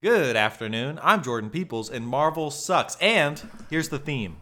Good afternoon. I'm Jordan Peoples, and Marvel sucks. And here's the theme.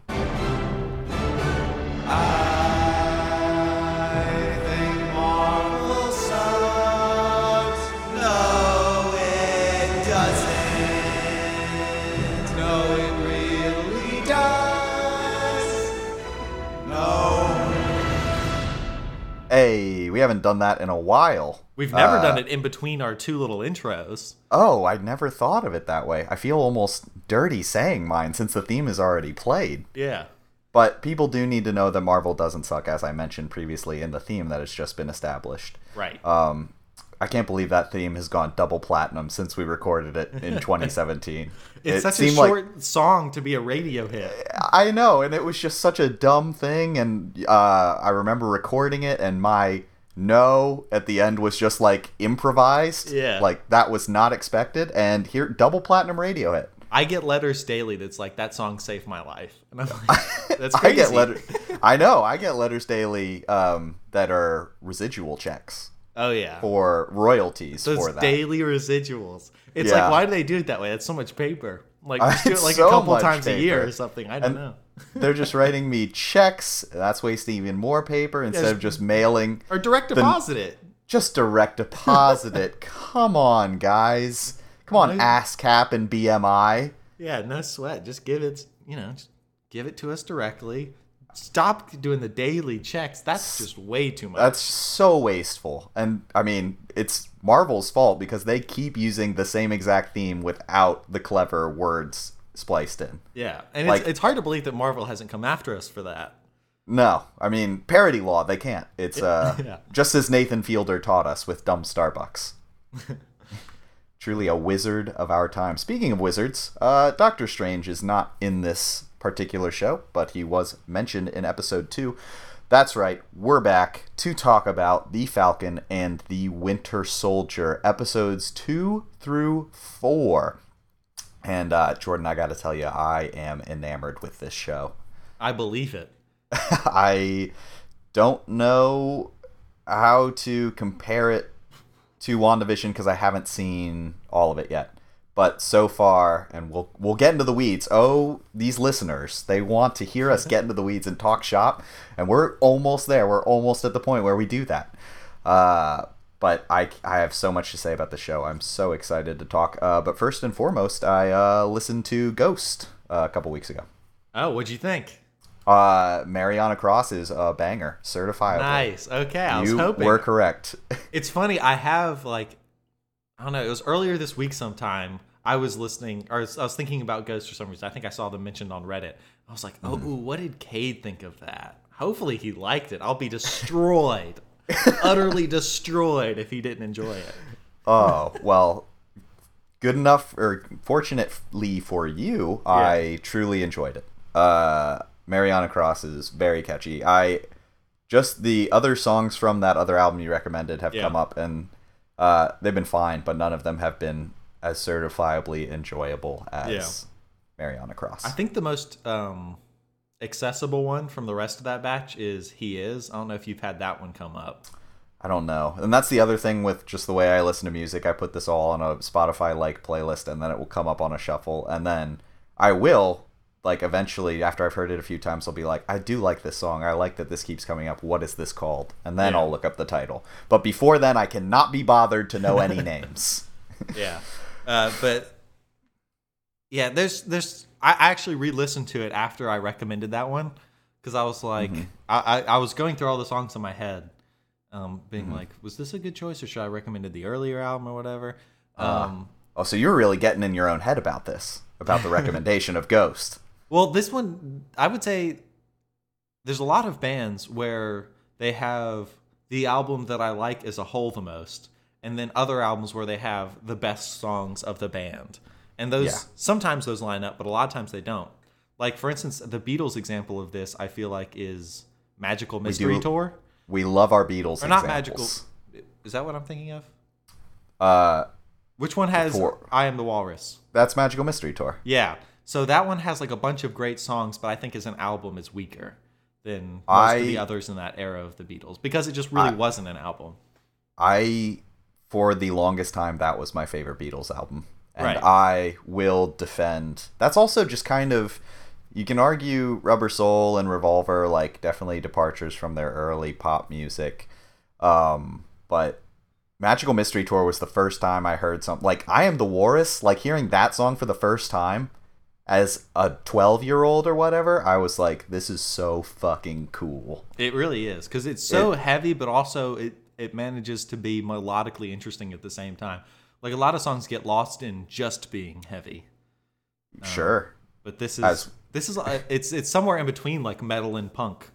Haven't done that in a while. We've never Uh, done it in between our two little intros. Oh, I never thought of it that way. I feel almost dirty saying mine since the theme is already played. Yeah. But people do need to know that Marvel doesn't suck, as I mentioned previously in the theme that has just been established. Right. Um, I can't believe that theme has gone double platinum since we recorded it in 2017. it's it such a seemed like- short song to be a radio hit. I know, and it was just such a dumb thing. And uh, I remember recording it, and my no at the end was just like improvised. Yeah. like that was not expected. And here, double platinum radio hit. I get letters daily that's like, that song saved my life. And I'm like, that's I get letter. I know. I get letters daily um, that are residual checks Oh, yeah. for royalties Those for that. daily residuals. It's Yeah. like, why do they do it that way? That's so much paper. Like, just do it like so a couple times a year or something. I don't And- know. They're just writing me checks. That's wasting even more paper instead of just mailing. Or direct deposit it. Just direct deposit it. Come on, guys. Come on, Why- ASCAP and BMI. Yeah, no sweat. Just give it, you know, just give it to us directly. Stop doing the daily checks. That's just way too much. That's so wasteful. And I mean, it's Marvel's fault because they keep using the same exact theme without the clever words spliced in. yeah, and like- it's, it's hard to believe that Marvel hasn't come after us for that. No, I mean parody law. They can't. It's uh, Yeah. just as Nathan Fielder taught us with dumb Starbucks. Truly a wizard of our time. Speaking of wizards, uh, Doctor Strange is not in this particular show, but he was mentioned in episode two. That's right, we're back to talk about the Falcon and the Winter Soldier, episodes two through four. And uh, Jordan, I got to tell you, I am enamored with this show. I believe it. I don't know how to compare it to WandaVision because I haven't seen all of it yet. But so far, and we'll we'll get into the weeds. Oh, these listeners, they want to hear us get into the weeds and talk shop, and we're almost there. We're almost at the point where we do that. Uh, but I, I have so much to say about the show. I'm so excited to talk. Uh, but first and foremost, I uh, listened to Ghost uh, a couple weeks ago. Oh, what'd you think? Uh, Mary on a Cross is a banger, certifiable. Nice. Okay, I was hoping. you hoping. were correct. It's funny. I have like, I don't know. It was earlier this week. Sometime I was listening, or I was, I was thinking about Ghost for some reason. I think I saw them mentioned on Reddit. I was like, oh, Mm-hmm. ooh, what did Cade think of that? Hopefully he liked it. I'll be destroyed, utterly destroyed if he didn't enjoy it. oh well, good enough or fortunately for you, I truly enjoyed it. Uh, Mary on a Cross is very catchy. I just the other songs from that other album you recommended have Yeah. come up and uh, they've been fine, but none of them have been as certifiably enjoyable as Yeah. Mary on a Cross. I think the most um, accessible one from the rest of that batch is "He Is." I don't know if you've had that one come up. I don't know. And that's the other thing with just the way I listen to music. I put this all on a Spotify like playlist and then it will come up on a shuffle. And then I will, like, eventually, after I've heard it a few times, I'll be like, I do like this song. I like that this keeps coming up. What is this called? And then Yeah. I'll look up the title. But before then, I cannot be bothered to know any names. yeah uh, but yeah there's there's i actually re-listened to it after i recommended that one because i was like Mm-hmm. I, I i was going through all the songs in my head um being Mm-hmm. like was this a good choice or should i recommended the earlier album or whatever Uh. um Oh, so you're really getting in your own head about this, about the recommendation of Ghost. well this one i would say there's a lot of bands where they have the album that i like as a whole the most and then other albums where they have the best songs of the band and those Yeah. sometimes those line up but a lot of times they don't like for instance the beatles example of this i feel like is magical mystery do- tour We love our Beatles. or not examples. magical is that what i'm thinking of Uh, which one has For- i am the walrus that's Magical Mystery Tour. yeah so that one has like a bunch of great songs but i think as an album is weaker than most I- of the others in that era of the beatles because it just really I- wasn't an album I, for the longest time, that was my favorite Beatles album. and Right. I will defend. That's also just kind of you can argue Rubber Soul and Revolver like definitely departures from their early pop music. Um, but Magical Mystery Tour was the first time I heard something like I Am the Walrus, like hearing that song for the first time as a 12 year old or whatever, I was like, this is so fucking cool. It really is because it's so heavy, but also it it manages to be melodically interesting at the same time. Like a lot of songs get lost in just being heavy, Sure. but this is As- this is uh, it's it's somewhere in between like metal and punk.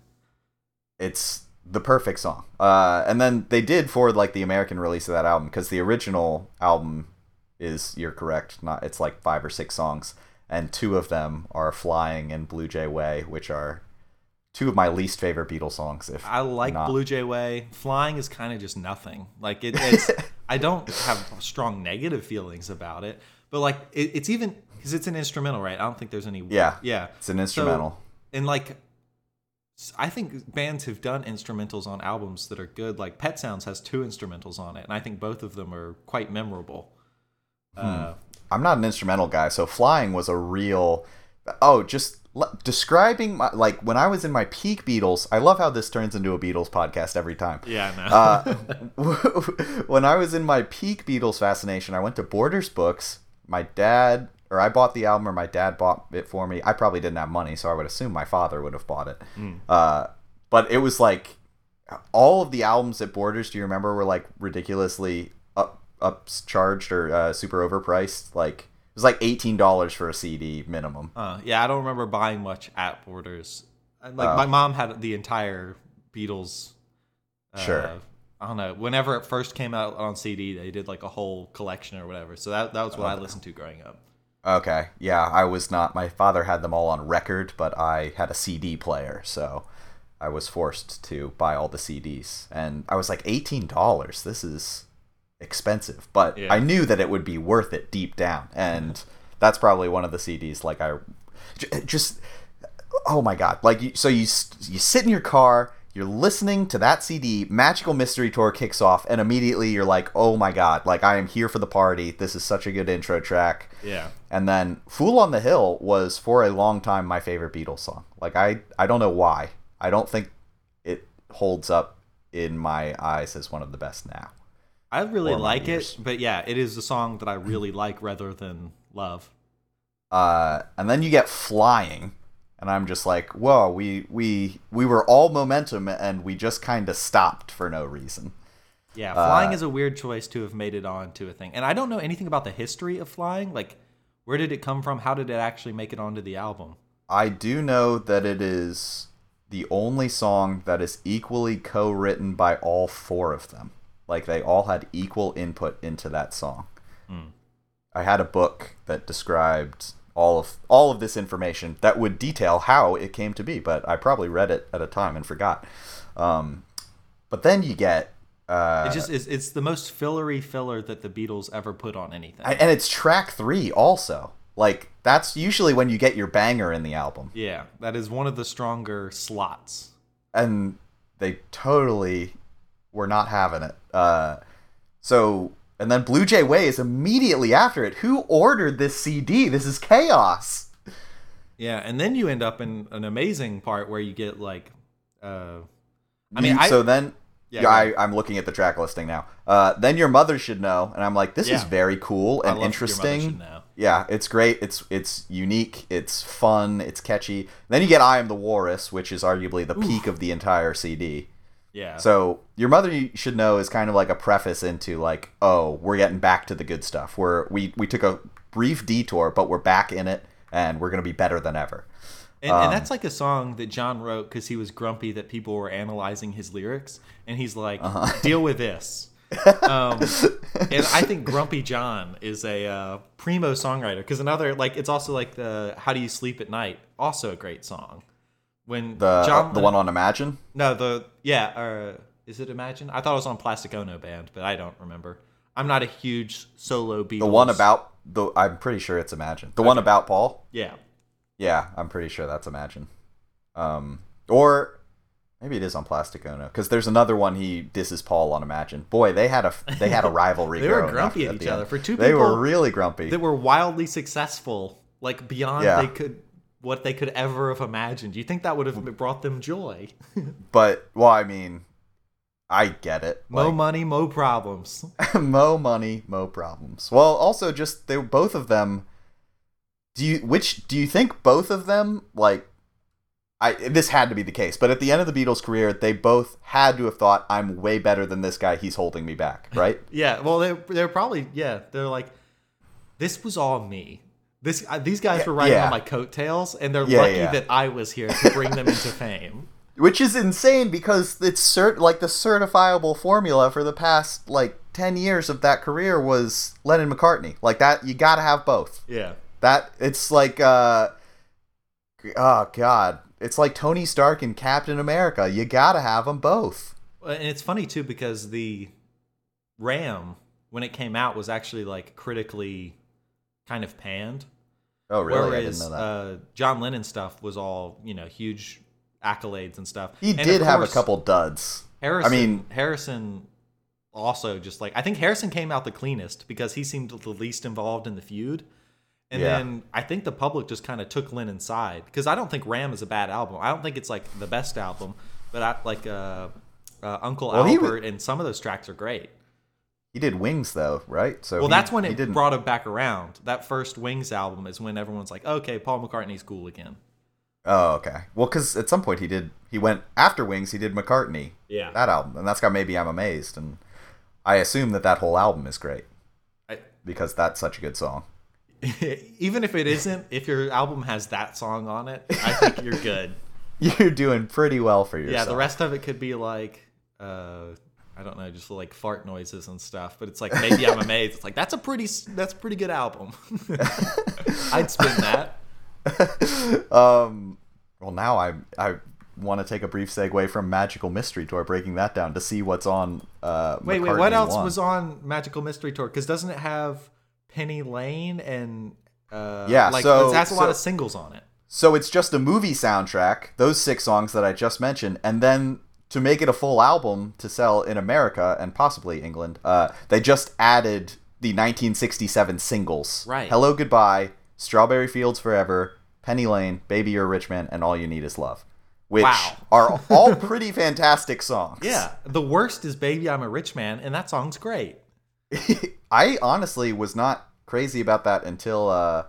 it's the perfect song. Uh, and then they did for like the American release of that album because the original album is you're correct, not it's like five or six songs, and two of them are "Flying" and "Blue Jay Way," which are two of my least favorite Beatles songs. If I like not- Blue Jay Way. Flying is kind of just nothing. Like it, it's I don't have strong negative feelings about it, but like it, it's even because it's an instrumental, right? I don't think there's any. Yeah. yeah. It's an instrumental. and like I think bands have done instrumentals on albums that are good. Like Pet Sounds has two instrumentals on it, and I think both of them are quite memorable. Uh, I'm not an instrumental guy, so "Flying" was a real. Oh, just describing my like when I was in my peak Beatles. I love how this turns into a Beatles podcast every time. yeah, no. uh, when I was in my peak Beatles fascination, I went to Borders Books. My dad, or I bought the album, or my dad bought it for me. I probably didn't have money, so I would assume my father would have bought it. Uh, but it was like all of the albums at Borders. Do you remember were like ridiculously up upcharged or uh, super overpriced? Like it was like eighteen dollars for a CD minimum. Uh, yeah, I don't remember buying much at Borders. Uh, Like Oh. my mom had the entire Beatles. Uh, Sure. I don't know. Whenever it first came out on CD, they did like a whole collection or whatever. So that that was what I listened to growing up. Okay, yeah, I was not. My father had them all on record, but I had a CD player, so I was forced to buy all the CDs. And I was like, eighteen dollars. This is expensive, but Yeah. I knew that it would be worth it deep down, and that's probably one of the CDs. Like I just oh my god! Like you, so you you sit in your car. You're listening to that CD, Magical Mystery Tour kicks off, and immediately you're like, oh my god, like I am here for the party. This is such a good intro track. Yeah. And then Fool on the Hill was for a long time my favorite Beatles song. Like I I don't know why. I don't think it holds up in my eyes as one of the best now. I really like it, but yeah, it is a song that I really like rather than love. Uh and then you get Flying and I'm just like, "Whoa, we we we were all momentum and we just kind of stopped for no reason." Yeah, flying Uh, is a weird choice to have made it onto a thing. And I don't know anything about the history of flying. Like, where did it come from? How did it actually make it onto the album? I do know that it is the only song that is equally co-written by all four of them. Like they all had equal input into that song. I had a book that described all of all of this information that would detail how it came to be, but I probably read it at a time and forgot. Um, but then you get uh, It just is. It's the most fillery filler that the Beatles ever put on anything. and it's track three also. Like that's usually when you get your banger in the album. yeah, that is one of the stronger slots. and they totally were not having it. Uh, so, and then Blue Jay Way is immediately after it. Who ordered this CD? This is chaos. Yeah, and then you end up in an amazing part where you get like, uh, I mean, You- I, so then, Yeah, yeah, I, I'm looking at the track listing now. Uh, then your mother should know, and I'm like, this is very cool and love Your Mother Should interesting. Yeah, it's great. It's it's unique. It's fun. It's catchy. Then you get I Am the Walrus, which is arguably the peak of the entire CD. Yeah. So your mother you should know is kind of like a preface into like, oh, we're getting back to the good stuff. We're we we took a brief detour, but we're back in it, and we're gonna be better than ever. And, Um, and that's like a song that John wrote because he was grumpy that people were analyzing his lyrics, and he's like, Uh-huh. "Deal with this." um, and I think Grumpy John is a uh, primo songwriter because another like it's also like the "How Do You Sleep at Night" also a great song. When The John the one on Imagine. no the yeah uh, is it Imagine? I thought it was on Plastic Ono Band, but I don't remember. I'm not a huge solo Beatles. The one about the I'm pretty sure it's Imagine. The one about Paul. yeah Yeah, I'm pretty sure that's Imagine. Um, or Maybe it is on Plastic Ono because there's another one he disses Paul on Imagine. Boy, they had a they had a rivalry. They were grumpy at each other. For two They were really grumpy. They were wildly successful, like beyond Yeah. they could what they could ever have imagined. Do you think that would have mm. brought them joy? But well, I mean, I get it. Mo Like, money, mo problems. mo money, mo problems. Well, also just they both of them. Do you which do you think both of them like? I this had to be the case, but at the end of the Beatles' career, they both had to have thought, "I'm way better than this guy. He's holding me back." Right? Yeah, well, they're they're probably yeah. They're like, this was all me. This uh, these guys were riding Yeah. on my coattails, and they're Yeah, lucky yeah. that I was here to bring them into fame. Which is insane because it's cert like the certifiable formula for the past like ten years of that career was Lennon McCartney. Like that, you got to have both. Yeah, That it's like uh oh god, it's like Tony Stark and Captain America. You got to have them both. and it's funny too because the Ram when it came out was actually like critically kind of panned. Oh really? I didn't Whereas know that. uh, John Lennon stuff was all you know huge accolades and stuff. he And did of have a couple duds. Harrison, I mean- Harrison also just like I think Harrison came out the cleanest because he seemed the least involved in the feud. And Yeah. then I think the public just kind of took Lennon's side because I don't think Ram is a bad album. I don't think it's like the best album, but I like uh, uh, Uncle Well, Albert and some of those tracks are great. He did Wings though, right? So Well, he- that's when he it didn't. brought him back around. That first Wings album is when everyone's like, okay, Paul McCartney's cool again. Oh, okay. Well, because at some point he did. He went after Wings. He did McCartney. Yeah. That album, and that's got maybe I'm amazed, and I assume that that whole album is great I, because that's such a good song. even if it isn't, if your album has that song on it, I think you're good. You're doing pretty well for yourself. Yeah, the rest of it could be like, uh, I don't know, just like fart noises and stuff. But it's like maybe I'm amazed. It's like that's a pretty that's a pretty good album. I'd spin that. um, well, now I I want to take a brief segue from Magical Mystery Tour, breaking that down to see what's on. Uh, Wait, wait, what else 1. was on Magical Mystery Tour? Because doesn't it have Penny Lane and uh, Yeah, like so- it has a lot of singles on it. So it's just a movie soundtrack, those six songs that I just mentioned, and then to make it a full album to sell in America and possibly England, uh, they just added the 1967 singles. Right. Hello, Goodbye, Strawberry Fields Forever, Penny Lane, Baby You're a Rich Man, and All You Need Is Love. Which Wow. are all pretty fantastic songs. Yeah, the worst is "Baby I'm a Rich Man," and that song's great. I honestly was not crazy about that until uh,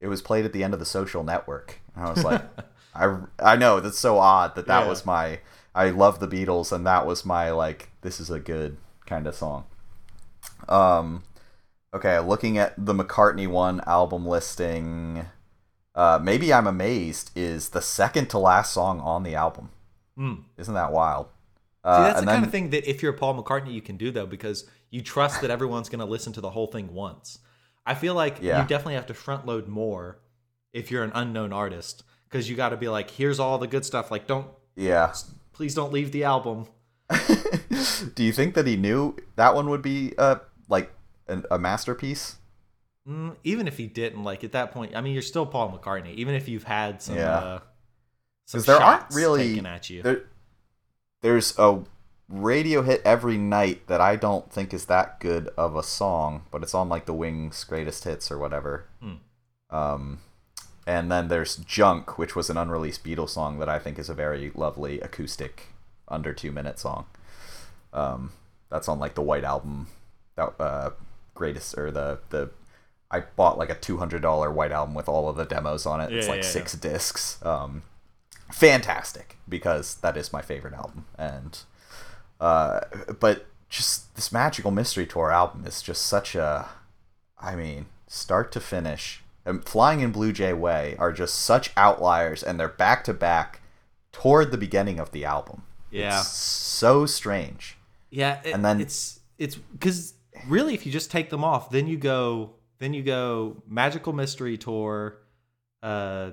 it was played at the end of the social network. And I was like, I, I know that's so odd that that Yeah. was my I love the Beatles and that was my like this is a good kind of song. Um, okay, looking at the McCartney one album listing, uh, maybe I'm amazed is the second to last song on the album. Mm. Isn't that wild? See, Uh, that's the kind of thing that if you're Paul McCartney, you can do though, because you trust that everyone's going to listen to the whole thing once. I feel like Yeah. you definitely have to front load more if you're an unknown artist, because you got to be like, here's all the good stuff. Like, don't yeah. Please don't leave the album. Do you think that he knew that one would be uh like an, a masterpiece? Mm, even if he didn't, like at that point, I mean, you're still Paul McCartney. Even if you've had some, Yeah. uh, some there aren't really taken at you. there. There's a radio hit every night that I don't think is that good of a song, but it's on like the Wings greatest hits or whatever. Hmm. Um, and then there's Junk, which was an unreleased Beatles song that I think is a very lovely acoustic, under two minute song. Um, that's on like the White Album, that uh, greatest or the the. I bought like a two hundred dollar White Album with all of the demos on it. it's like yeah, six discs. Um, fantastic because that is my favorite album and uh but just this magical mystery tour album is just such a i mean start to finish and flying in blue jay way are just such outliers and they're back to back toward the beginning of the album Yeah. it's so strange Yeah, it, And then- it's it's because really, if you just take them off, then you go then you go Magical Mystery Tour, uh,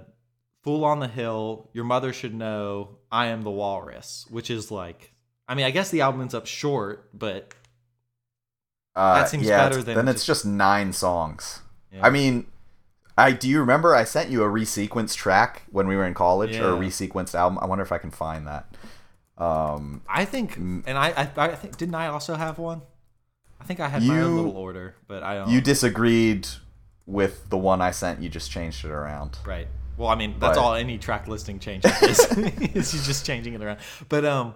Fool on the Hill, Your Mother Should Know, I Am the Walrus, which is like, I mean, I guess the album ends up short, but uh, That seems yeah, better than then it's just- just nine songs yeah. I mean, I do you remember I sent you a resequenced track when we were in college or a resequenced album? I wonder if I can find that. Um, I think, and I, I, I think, didn't I also have one? I think I had my own little order, but I don't. you disagreed with the one I sent. You just changed it around. Right. Well, I mean, that's But- all any track listing change is. is you just changing it around. But um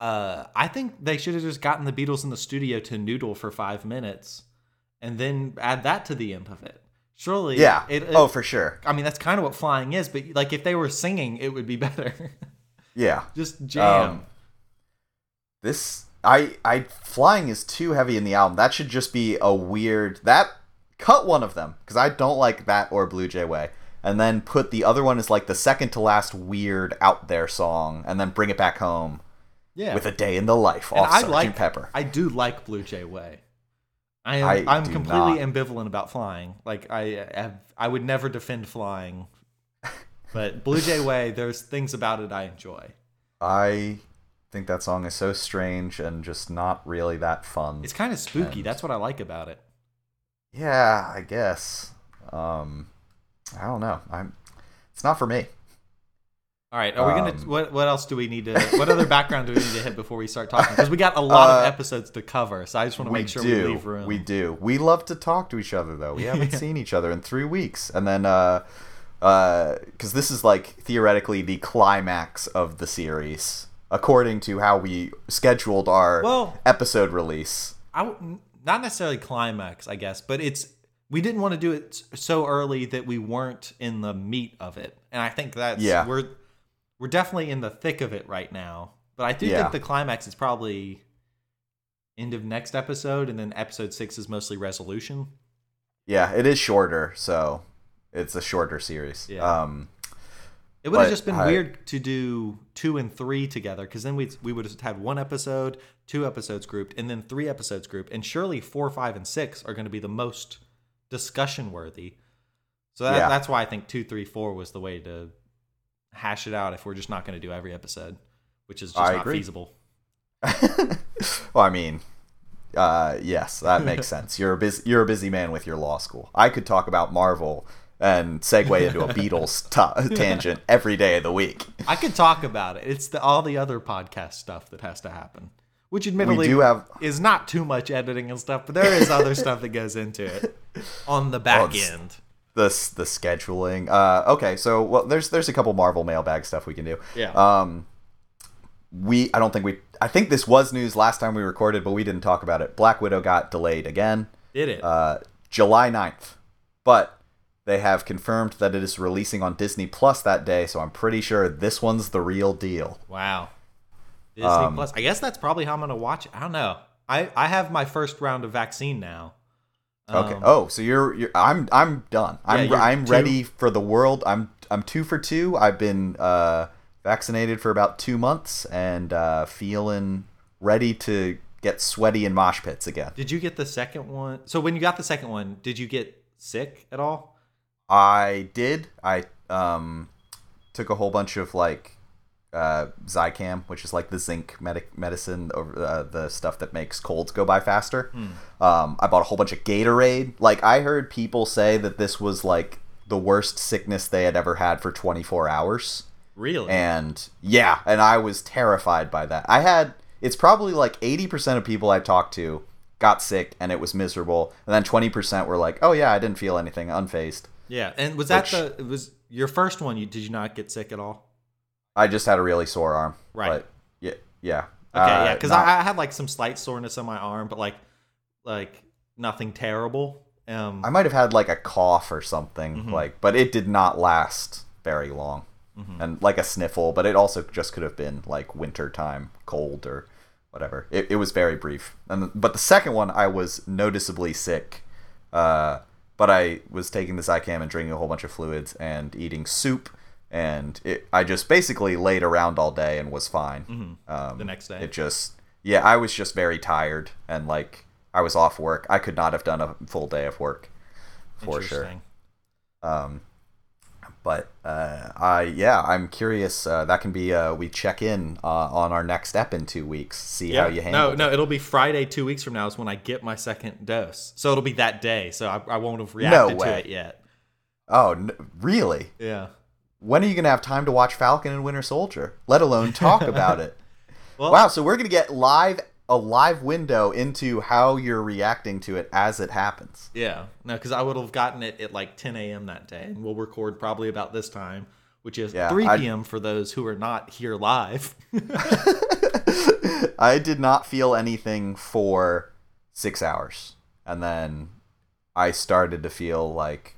uh I think they should have just gotten the Beatles in the studio to noodle for 5 minutes and then add that to the end of it. Surely Yeah. it, it- oh, for sure. I mean, that's kind of what flying is, but like if they were singing, it would be better. Yeah. just jam. Um, This I I flying is too heavy in the album. That should just be a weird that cut one of them because I don't like that or Blue Jay Way, and then put the other one as like the second to last weird out there song, and then bring it back home yeah. with a day in the life and off I Sgt. like Pepper. I do like Blue Jay Way. I am I am completely not. ambivalent about flying. Like I have I would never defend flying. But Blue Jay Way, there's things about it I enjoy. I think that song is so strange and just not really that fun. It's kind of spooky. And- That's what I like about it. yeah, I guess. Um, I don't know. I'm. It's not for me. All right, are we gonna? Um, What what else do we need to? What other background do we need to hit before we start talking? Because we got a lot Uh, of episodes to cover, so I just want to make sure do. we leave room. We do. We love to talk to each other though. We haven't seen each other in three weeks, and then uh, because this is like theoretically the climax of the series, according to how we scheduled our Well- episode release. I w- not necessarily climax, I guess, but it's we didn't want to do it so early that we weren't in the meat of it, and I think that's Yeah. we're we're definitely in the thick of it right now. But I do Yeah. think the climax is probably end of next episode, and then episode six is mostly resolution. Yeah, it is shorter, so it's a shorter series. Yeah. Um, It would have just been I- weird to do two and three together because then we we would have had one episode, two episodes grouped, and then three episodes grouped. And surely four, five, and six are going to be the most discussion worthy. So that, Yeah. that's why I think two, three, four was the way to hash it out if we're just not going to do every episode, which is just I not agree. feasible. well, I mean, uh, yes, that makes sense. You're a busy, you're a busy man with your law school. I could talk about Marvel and segue into a Beatles ta- tangent every day of the week. I could talk about it. It's the, all the other podcast stuff that has to happen, which admittedly do have- is not too much editing and stuff, but there is other stuff that goes into it on the back it's- end. The the scheduling. Uh, okay, so well, there's there's a couple Marvel mailbag stuff we can do. Yeah. Um, we I don't think we I think this was news last time we recorded, but we didn't talk about it. Black Widow got delayed again. Did it? uh, July 9th. But they have confirmed that it is releasing on Disney Plus that day, so I'm pretty sure this one's the real deal. wow. Disney um, Plus. I guess that's probably how I'm gonna watch it. I don't know. I I have my first round of vaccine now. Okay. Um, oh, so you're you're I'm I'm done. I'm you're I'm two- ready for the world. I'm I'm 2 for 2. I've been uh vaccinated for about 2 months and uh feeling ready to get sweaty in mosh pits again. Did you get the second one? So when you got the second one, did you get sick at all? I did. I um took a whole bunch of like uh Zicam, which is like the zinc medic medicine over uh, the stuff that makes colds go by faster. Um I bought a whole bunch of Gatorade. Like I heard people say that this was like the worst sickness they had ever had for 24 hours. Really? And yeah, and I was terrified by that. I had it's probably like 80% of people I talked to got sick and it was miserable, and then 20% were like, "Oh yeah, I didn't feel anything, unfazed." yeah. And was that Which- the was your first one? You did you not get sick at all? I just had a really sore arm. Right. But yeah, yeah. Okay, Uh, yeah, because not- I, I had like some slight soreness on my arm, but like like nothing terrible. Um, I might have had like a cough or something, Mm-hmm. like, but it did not last very long, Mm-hmm. and like a sniffle. But it also just could have been like winter time, cold or whatever. It, it was very brief. And but the second one, I was noticeably sick. Uh, but I was taking the Zicam and drinking a whole bunch of fluids and eating soup, and it, I just basically laid around all day and was fine. Um, Mm-hmm. The next day. it just yeah, I was just very tired and like I was off work. I could not have done a full day of work for sure. Um, but uh, I yeah, I'm curious. Uh, that can be uh, we check in uh, on our next step in two weeks. See how you handle. no, no, it'll be Friday two weeks from now is when I get my second dose. So it'll be that day. So I, I won't have reacted to it yet. Oh, n- really? Yeah. When are you gonna have time to watch Falcon and Winter Soldier? Let alone talk about it. Well, Wow, so we're gonna get live a live window into how you're reacting to it as it happens. Yeah, no, because I would have gotten it at like 10 a.m. that day, and we'll record probably about this time, which is Yeah, 3 I- p.m. for those who are not here live. I did not feel anything for six hours, and then I started to feel like,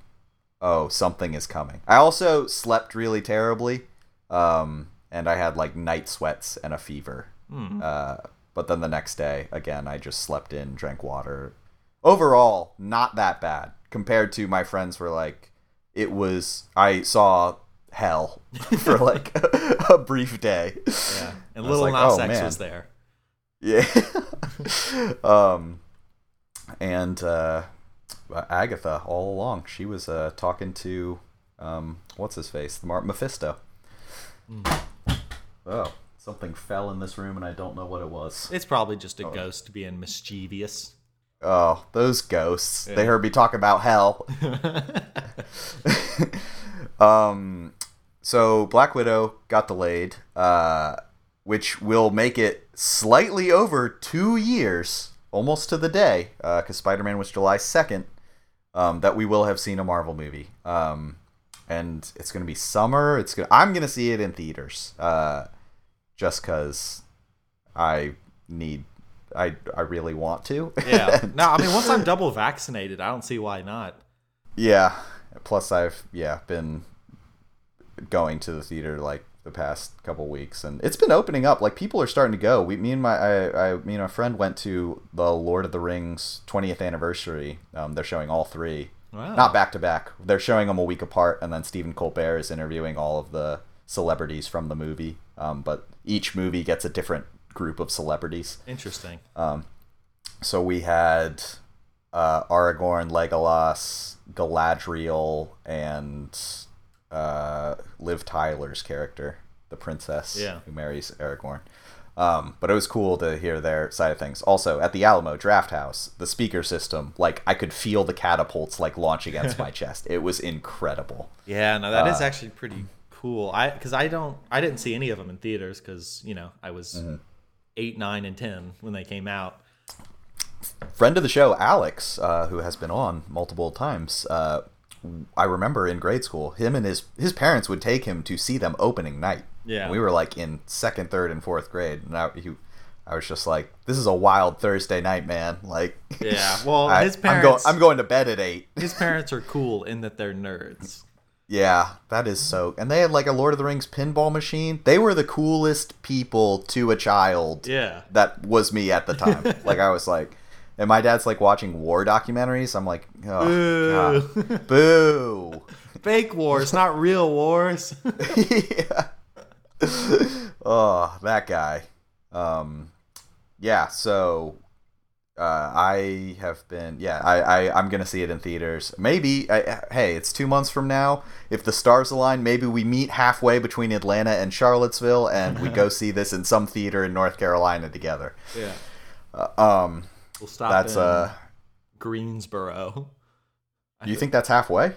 oh, something is coming. I also slept really terribly, um, and I had like night sweats and a fever. Hmm. Uh, but then the next day, again, I just slept in, drank water. Overall, not that bad compared to my friends were like, it was. I saw hell for like a brief day. yeah, and Little like, Nas oh, X man. was there. Yeah. um, and uh, Agatha all along, she was uh, talking to um, what's his face, the Mar- Mephisto. Oh, something fell in this room, and I don't know what it was. It's probably just a Oh. ghost being mischievous. Oh, those ghosts! They heard me talk about hell. um, so Black Widow got delayed, uh, which will make it slightly over two years, almost to the day, because Spider-Man was July second. Um, that we will have seen a Marvel movie, um, and it's gonna be summer. It's gonna. I'm gonna see it in theaters, uh, just because I need. I I really want to. yeah. No, I mean, once I'm double vaccinated, I don't see why not. Yeah. Plus, I've yeah been going to the theater like the past couple weeks, and it's been opening up. Like people are starting to go. We, me and my, I, I, me and my friend went to the Lord of the Rings 20th anniversary. Um, they're showing all three, Wow. not back to back. They're showing them a week apart, and then Stephen Colbert is interviewing all of the celebrities from the movie. Um, but each movie gets a different group of celebrities. Interesting. Um, So we had uh, Aragorn, Legolas, Galadriel, and uh, Liv Tyler's character, the princess Yeah. who marries Aragorn. Um, but it was cool to hear their side of things. Also, at the Alamo Drafthouse, the speaker system, like I could feel the catapults like launch against my chest. It was incredible. Yeah, no, that is Uh, actually pretty cool. I because I don't, I didn't see any of them in theaters because you know I was Mm-hmm. eight, nine, and ten when they came out. friend of the show, Alex, uh, who has been on multiple times. Uh, I remember in grade school, him and his his parents would take him to see them opening night. Yeah. And we were like in second, third, and fourth grade, and I, he, I was just like, "This is a wild Thursday night, man!" Like, Yeah, well, I, his I'm going, parents- I'm going to bed at eight. His parents are cool in that they're nerds. Yeah, that is so. And they had like a Lord of the Rings pinball machine. They were the coolest people to a child. Yeah. that was me at the time. like I was like, and my dad's like watching war documentaries. I'm like, oh god, boo. Fake wars, not real wars. yeah. oh, that guy. Um, yeah. So, uh, I have been. Yeah, I, I I'm gonna see it in theaters. Maybe. I, hey, it's two months from now. If the stars align, maybe we meet halfway between Atlanta and Charlottesville, and we go see this in some theater in North Carolina together. yeah. Um, We'll stop that's uh. Greensboro. Do you think that's halfway?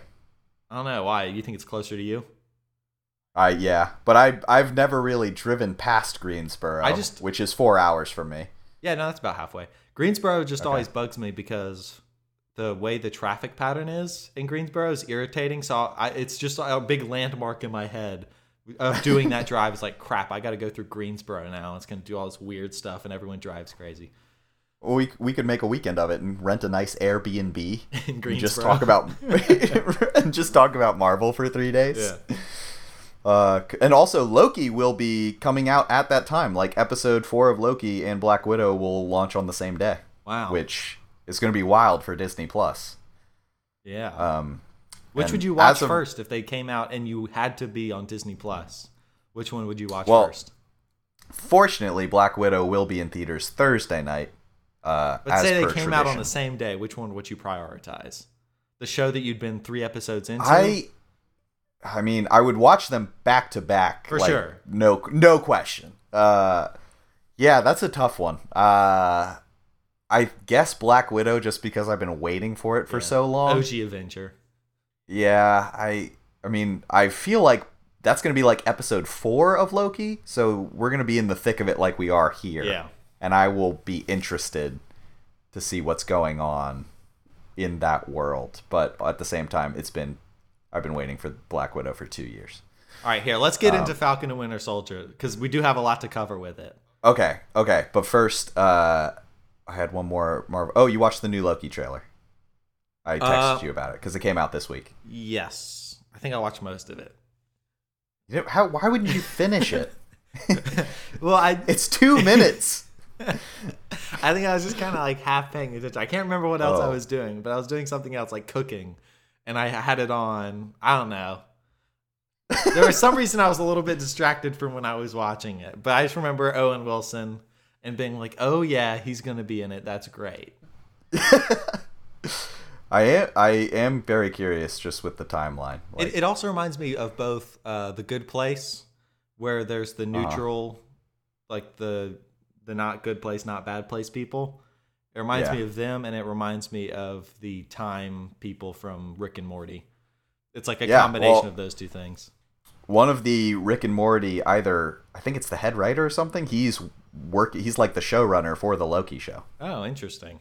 I don't know why. You think it's closer to you? I yeah, but I I've never really driven past Greensboro, I just- which is four hours from me. Yeah, no, that's about halfway. Greensboro just Okay. always bugs me because the way the traffic pattern is in Greensboro is irritating. So I, it's just a big landmark in my head of doing that drive. Is like crap. I got to go through Greensboro now. It's gonna do all this weird stuff, and everyone drives crazy. We we could make a weekend of it and rent a nice Airbnb In and just talk about and just talk about Marvel for three days. Yeah. Uh, and also Loki will be coming out at that time. Like episode four of Loki and Black Widow will launch on the same day, Wow. which is going to be wild for Disney Plus. yeah. Um, Which would you watch of- first if they came out and you had to be on Disney Plus? Which one would you watch Well, first? fortunately, Black Widow will be in theaters Thursday night. Uh, But say they came out on the same day. Which one would you prioritize? The show that you'd been three episodes into. I I mean, I would watch them back to back For like, sure. No no question. Uh yeah, that's a tough one. Uh I guess Black Widow just because I've been waiting for it for Yeah. so long. OG Avenger. Yeah, I I mean, I feel like that's going to be like episode four of Loki. So we're going to be in the thick of it like we are here. Yeah. And I will be interested to see what's going on in that world. But at the same time, it's been I've been waiting for Black Widow for two years. All right, here let's get Um, into Falcon and Winter Soldier because we do have a lot to cover with it. Okay, okay. But first, uh, I had one more Marvel. Oh, you watched the new Loki trailer? I texted Uh, you about it because it came out this week. Yes, I think I watched most of it. You know, how? Why wouldn't you finish it? Well, I it's two minutes. I think I was just kind of like half paying attention. I can't remember what else I Oh. was doing, but I was doing something else like cooking, and I had it on. I don't know. There was some reason I was a little bit distracted from when I was watching it, but I just remember Owen Wilson and being like, "Oh yeah, he's gonna be in it. That's great." I am. I am very curious just with the timeline. Like, It, it also reminds me of both uh, the Good Place, where there's the neutral, like the the not good place, not bad place people. It reminds Yeah. me of them, and it reminds me of the Time people from Rick and Morty. It's like a Yeah, combination well- of those two things. one of the Rick and Morty, either I think it's the head writer or something. He's work. He's like the showrunner for the Loki show. Oh, interesting.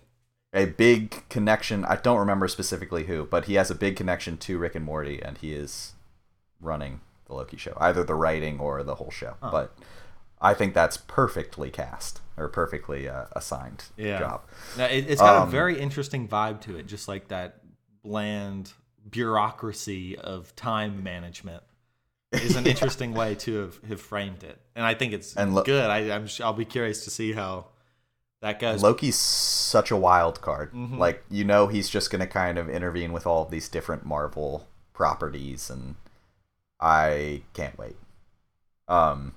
a big connection. I don't remember specifically who, but he has a big connection to Rick and Morty, and he is running the Loki show, either the writing or the whole show. But I think that's perfectly cast or perfectly uh, assigned Yeah. job. Now, it, it's got a Um, very interesting vibe to it, just like that bland bureaucracy of time management is an interesting way to have, have framed it, and I think it's And lo- good. I, I'm I'll be curious to see how that goes. Loki's such a wild card. Mhm. Like you know, he's just going to kind of intervene with all of these different Marvel properties, and I can't wait. Um,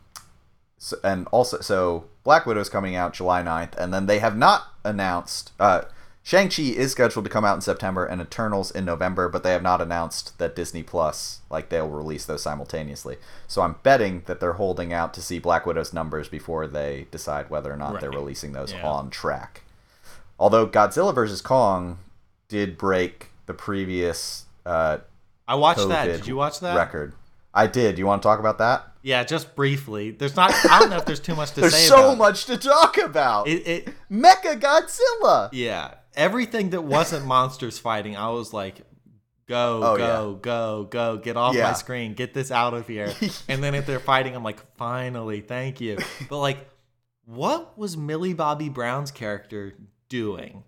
so, and also, so Black Widow's coming out July 9th, and then they have not announced. Uh, Shang Chi is scheduled to come out in September, and Eternals in November, but they have not announced that Disney Plus like they'll release those simultaneously. So I'm betting that they're holding out to see Black Widow's numbers before they decide whether or not they're releasing those Yeah. on track. Although Godzilla vs Kong did break the previous uh, I watched COVID that. Did you watch that? record. I did. You want to talk about that? Yeah, just briefly. There's not. I don't know if there's too much to There's say. There's so much to talk about. It, it. Mecha Godzilla. Yeah, everything that wasn't monsters fighting, I was like, go, Oh, go, go, go, get off Yeah. my screen, get this out of here. and then if they're fighting, I'm like, finally, thank you. But like, what was Millie Bobby Brown's character doing?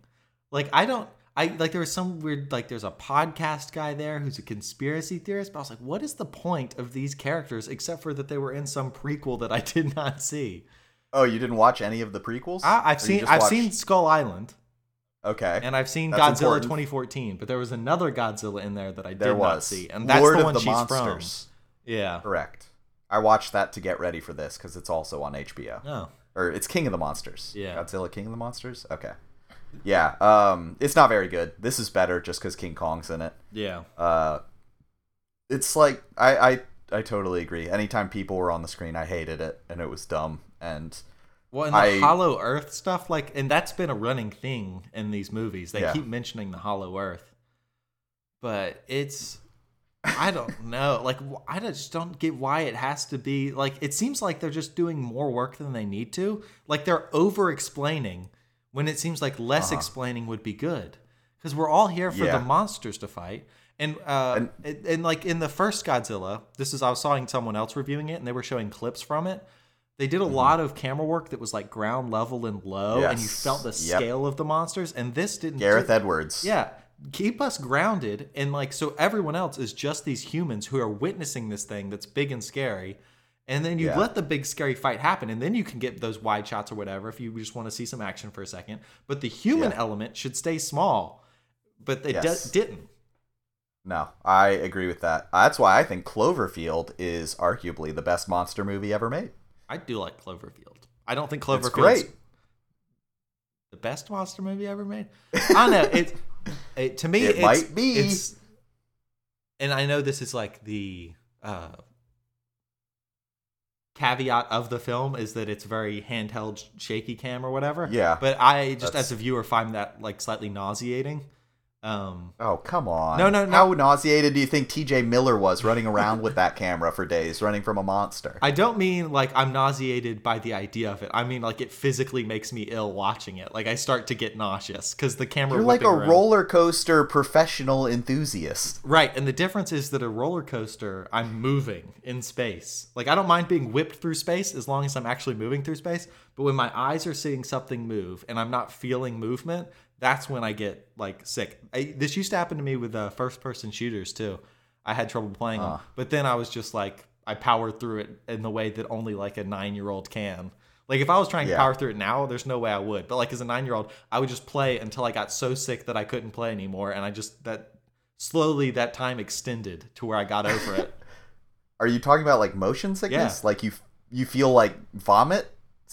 Like, I don't. I like there was some weird like there's a podcast guy there who's a conspiracy theorist, but I was like, what is the point of these characters except for that they were in some prequel that I did not see? Oh, you didn't watch any of the prequels? I, I've Or seen I've watched- seen Skull Island. Okay. And I've seen That's Godzilla important. 2014, but there was another Godzilla in there that I did there not was see, and that's Lord the of one the she's Monsters. from. Yeah. Correct. I watched that to get ready for this because it's also on HBO. Oh. Or it's King of the Monsters. Yeah. Godzilla King of the Monsters. Okay. Yeah. Um, it's not very good. This is better just because King Kong's in it. Yeah. Uh, it's like I, I I totally agree. Anytime people were on the screen, I hated it, and it was dumb. And Well, and the I- Hollow Earth stuff, like, and that's been a running thing in these movies. They Yeah. keep mentioning the Hollow Earth, but it's. I don't know. Like, I just don't get why it has to be. Like, it seems like they're just doing more work than they need to. Like, they're over explaining when it seems like less Uh-huh. explaining would be good. Because we're all here for Yeah. the monsters to fight. And, uh, And- and, like in the first Godzilla, this is I was saw someone else reviewing it, and they were showing clips from it. They did a lot of camera work that was like ground level and low, and you Mm-hmm. Felt the Yep. scale of the monsters. And this didn't. Gareth do- Edwards. yeah, keep us grounded, and like so everyone else is just these humans who are witnessing this thing that's big and scary. And then you Yeah. let the big scary fight happen, and then you can get those wide shots or whatever if you just want to see some action for a second. But the human Yeah. element should stay small, but it Yes. d- didn't. No, I agree with that. That's why I think Cloverfield is arguably the best monster movie ever made. I do like Cloverfield. I don't think Cloverfield's great. the best monster movie ever made. I know. It, it to me, It it's, might be. It's, and I know this is like the uh, caveat of the film is that it's very handheld, shaky cam or whatever. Yeah, But I just that's- as a viewer find that like slightly nauseating. Um, Oh, come on. No, no, no. How nauseated do you think TJ Miller was running around with that camera for days, running from a monster? I don't mean like I'm nauseated by the idea of it. I mean like it physically makes me ill watching it. Like I start to get nauseous because the camera. You're like a around- roller coaster professional enthusiast. Right, and the difference is that a roller coaster, I'm moving in space. Like I don't mind being whipped through space as long as I'm actually moving through space. But when my eyes are seeing something move and I'm not feeling movement, that's when I get like sick. I, this used to happen to me with uh, first-person shooters too. I had trouble playing them, but then I was just like I powered through it in the way that only like a nine-year-old can. Like if I was trying to power through it now, there's no way I would. But like as a nine-year-old, I would just play until I got so sick that I couldn't play anymore, and I just that slowly that time extended to where I got over it. Are you talking about like motion sickness? Yeah. Like you you feel like vomit?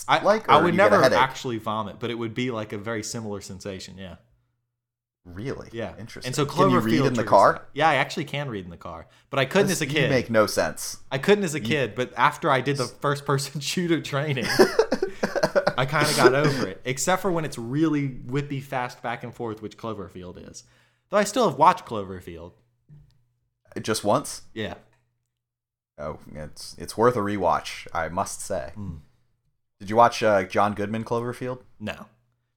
I like I would you get a never actually vomit, but it would be like a very similar sensation. Yeah, Really? yeah. Interesting. And so Can you Cloverfield read in the car? that. Yeah, I actually can read in the car, but I couldn't as a kid. make no sense. I couldn't as a kid, but after I did the first person shooter training, I kind of got over it. Except for when it's really whippy fast back and forth, which Cloverfield is. Though I still have watched Cloverfield. Just once? Yeah. Oh, it's it's worth a rewatch, I must say. Hmm. Did you watch uh, John Goodman Cloverfield? No.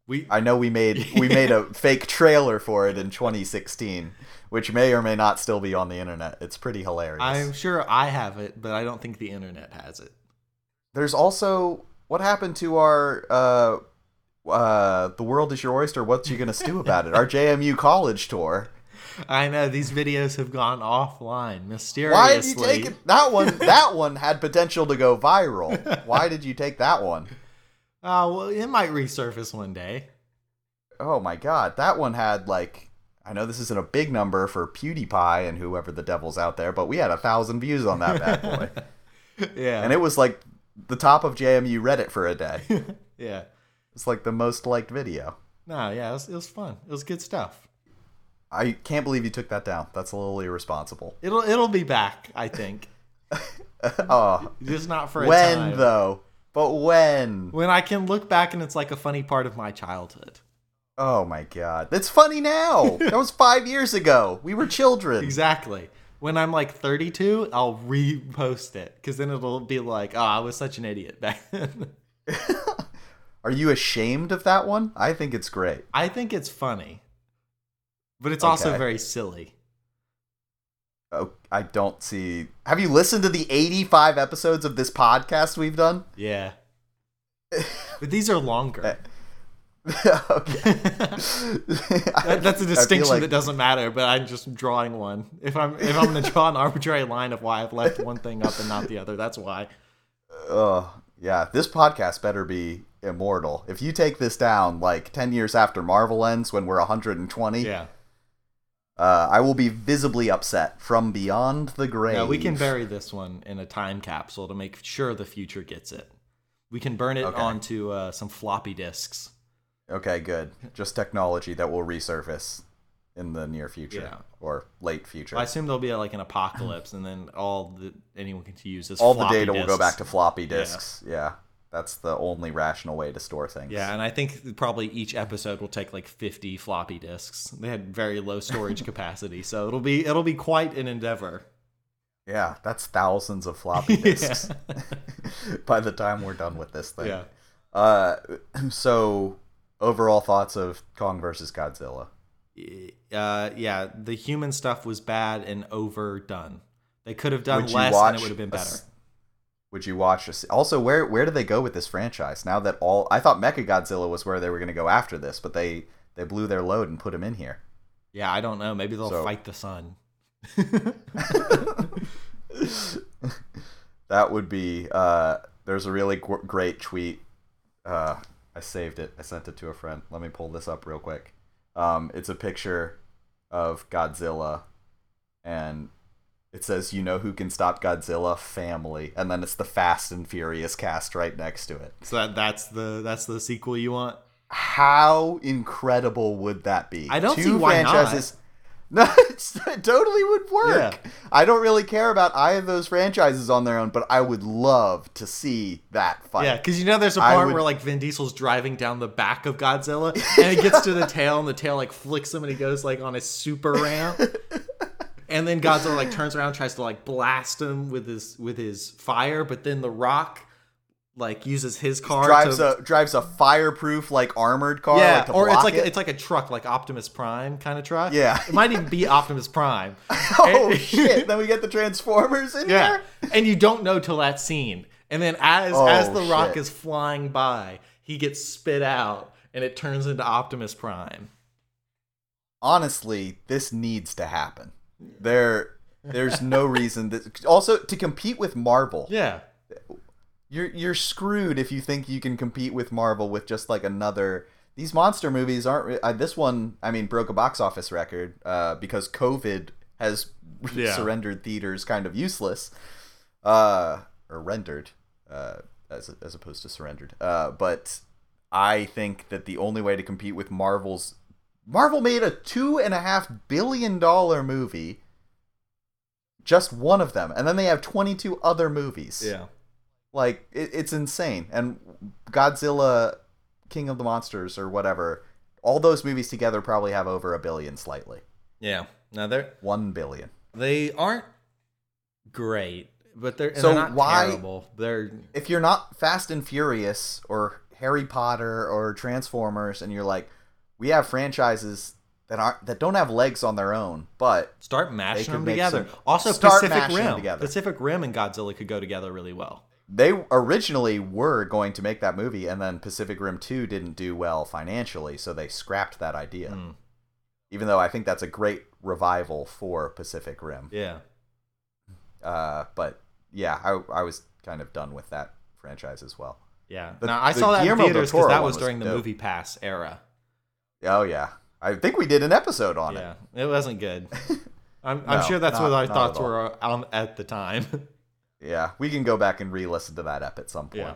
We I know we made we made a fake trailer for it in 2016, which may or may not still be on the internet. It's pretty hilarious. I'm sure I have it, but I don't think the internet has it. There's also what happened to our uh uh the world is your oyster. What's you gonna stew about it? Our JMU college tour. I know these videos have gone offline mysteriously. Why did you take it? That one that one had potential to go viral. Why did you take that one? Oh, well, it might resurface one day. Oh my god, that one had like I know this isn't a big number for PewDiePie and whoever the devil's out there, but we had a thousand views on that bad boy, Yeah. and it was like the top of JMU Reddit for a day. yeah. It's like the most liked video. No, yeah, it was, it was fun. It was good stuff. I can't believe you took that down. That's a little irresponsible. It'll it'll be back, I think. oh, Just not for a when time. though? But when? When I can look back and it's like a funny part of my childhood. Oh my god, that's funny now. that was five years ago. We were children. Exactly. When I'm like 32, I'll repost it because then it'll be like, oh, I was such an idiot back then. Are you ashamed of that one? I think it's great. I think it's funny, but it's also very silly. Oh, I don't see. Have you listened to the 85 episodes of this podcast we've done? Yeah. but these are longer. Eh. okay. That, that's a distinction that doesn't matter, but I'm just drawing one. If I'm if I'm going to draw an arbitrary line of why I've left one thing up and not the other, that's why. Oh, yeah. This podcast better be immortal. If you take this down like 10 years after Marvel ends when we're 120, Yeah. Uh, I will be visibly upset from beyond the grave. Yeah, we can bury this one in a time capsule to make sure the future gets it. We can burn it Okay. onto uh, some floppy disks. Okay, good. Just technology that will resurface in the near future Yeah. or late future. I assume there'll be like an apocalypse, and then all that anyone can use is All the data will go back to floppy disks. Yeah. That's the only rational way to store things. Yeah, and I think probably each episode will take like 50 floppy disks. They had very low storage capacity, so it'll be it'll be quite an endeavor. Yeah, that's thousands of floppy disks by the time we're done with this thing. Yeah. Uh, so overall thoughts of Kong versus Godzilla. Uh, yeah, the human stuff was bad and overdone. They could have done less, and it would have been better. Would you watch? Se- also, where where do they go with this franchise now that all? I thought Mecha Godzilla was where they were going to go after this, but they they blew their load and put him in here. Yeah, I don't know. Maybe they'll So- fight the sun. that would be. Uh, there's a really gr- great tweet. Uh, I saved it. I sent it to a friend. Let me pull this up real quick. Um, it's a picture of Godzilla, and it says, "You know who can stop Godzilla? Family." And then it's the Fast and Furious cast right next to it. So that, that's the that's the sequel you want. How incredible would that be? I don't see why not. No, it's, it totally would work. Yeah. I don't really care about either of those franchises on their own, but I would love to see that fight. Yeah, because you know there's a part would- where like Vin Diesel's driving down the back of Godzilla and it gets to the tail and the tail like flicks him and he goes like on a super ramp. And then Godzilla like turns around tries to like blast him with his with his fire, but then the rock like uses his car drives to a drives a fireproof like armored car. yeah, like, or it's like it. A, it's like a truck, like Optimus Prime kind of truck. Yeah. it might even be Optimus Prime. oh And- shit! Then we get the Transformers in Yeah, here. and you don't know till that scene, and then as Oh, as the rock shit. is flying by, he gets spit out, and it turns into Optimus Prime. Honestly, this needs to happen. There, there's no reason that. Also, to compete with Marvel, Yeah, you're you're screwed if you think you can compete with Marvel with just like another. These monster movies aren't. Uh, this one, I mean, broke a box office record uh, because COVID has Yeah. surrendered theaters kind of useless, uh, or rendered, uh, as as opposed to surrendered. Uh, but I think that the only way to compete with Marvel's Marvel made a two and a half billion dollar movie. Just one of them, and then they have twenty two other movies. yeah, Like it, it's insane. And Godzilla, King of the Monsters, or whatever, all those movies together probably have over a billion slightly. yeah. Now they're One billion. they aren't great, but they're So they're why- terrible. They're If you're not Fast and Furious or Harry Potter or Transformers, and you're like, we have franchises that aren't that don't have legs on their own, but start mashing them together. some- also, start Pacific mashing them Rim, together. Pacific Rim, and Godzilla could go together really well. they originally were going to make that movie, and then Pacific Rim 2 didn't do well financially, so they scrapped that idea. Mm. Even though I think that's a great revival for Pacific Rim. Yeah, Uh, but yeah, I, I was kind of done with that franchise as well. yeah. The- now I saw that Guillermo del theaters because that was was during the dope. Movie Pass era. Oh yeah, I think we did an episode on it. Yeah, it wasn't good. I'm, No, I'm sure that's not- what our thoughts at were on, at the time. Yeah, we can go back and re-listen to that app at some point, yeah.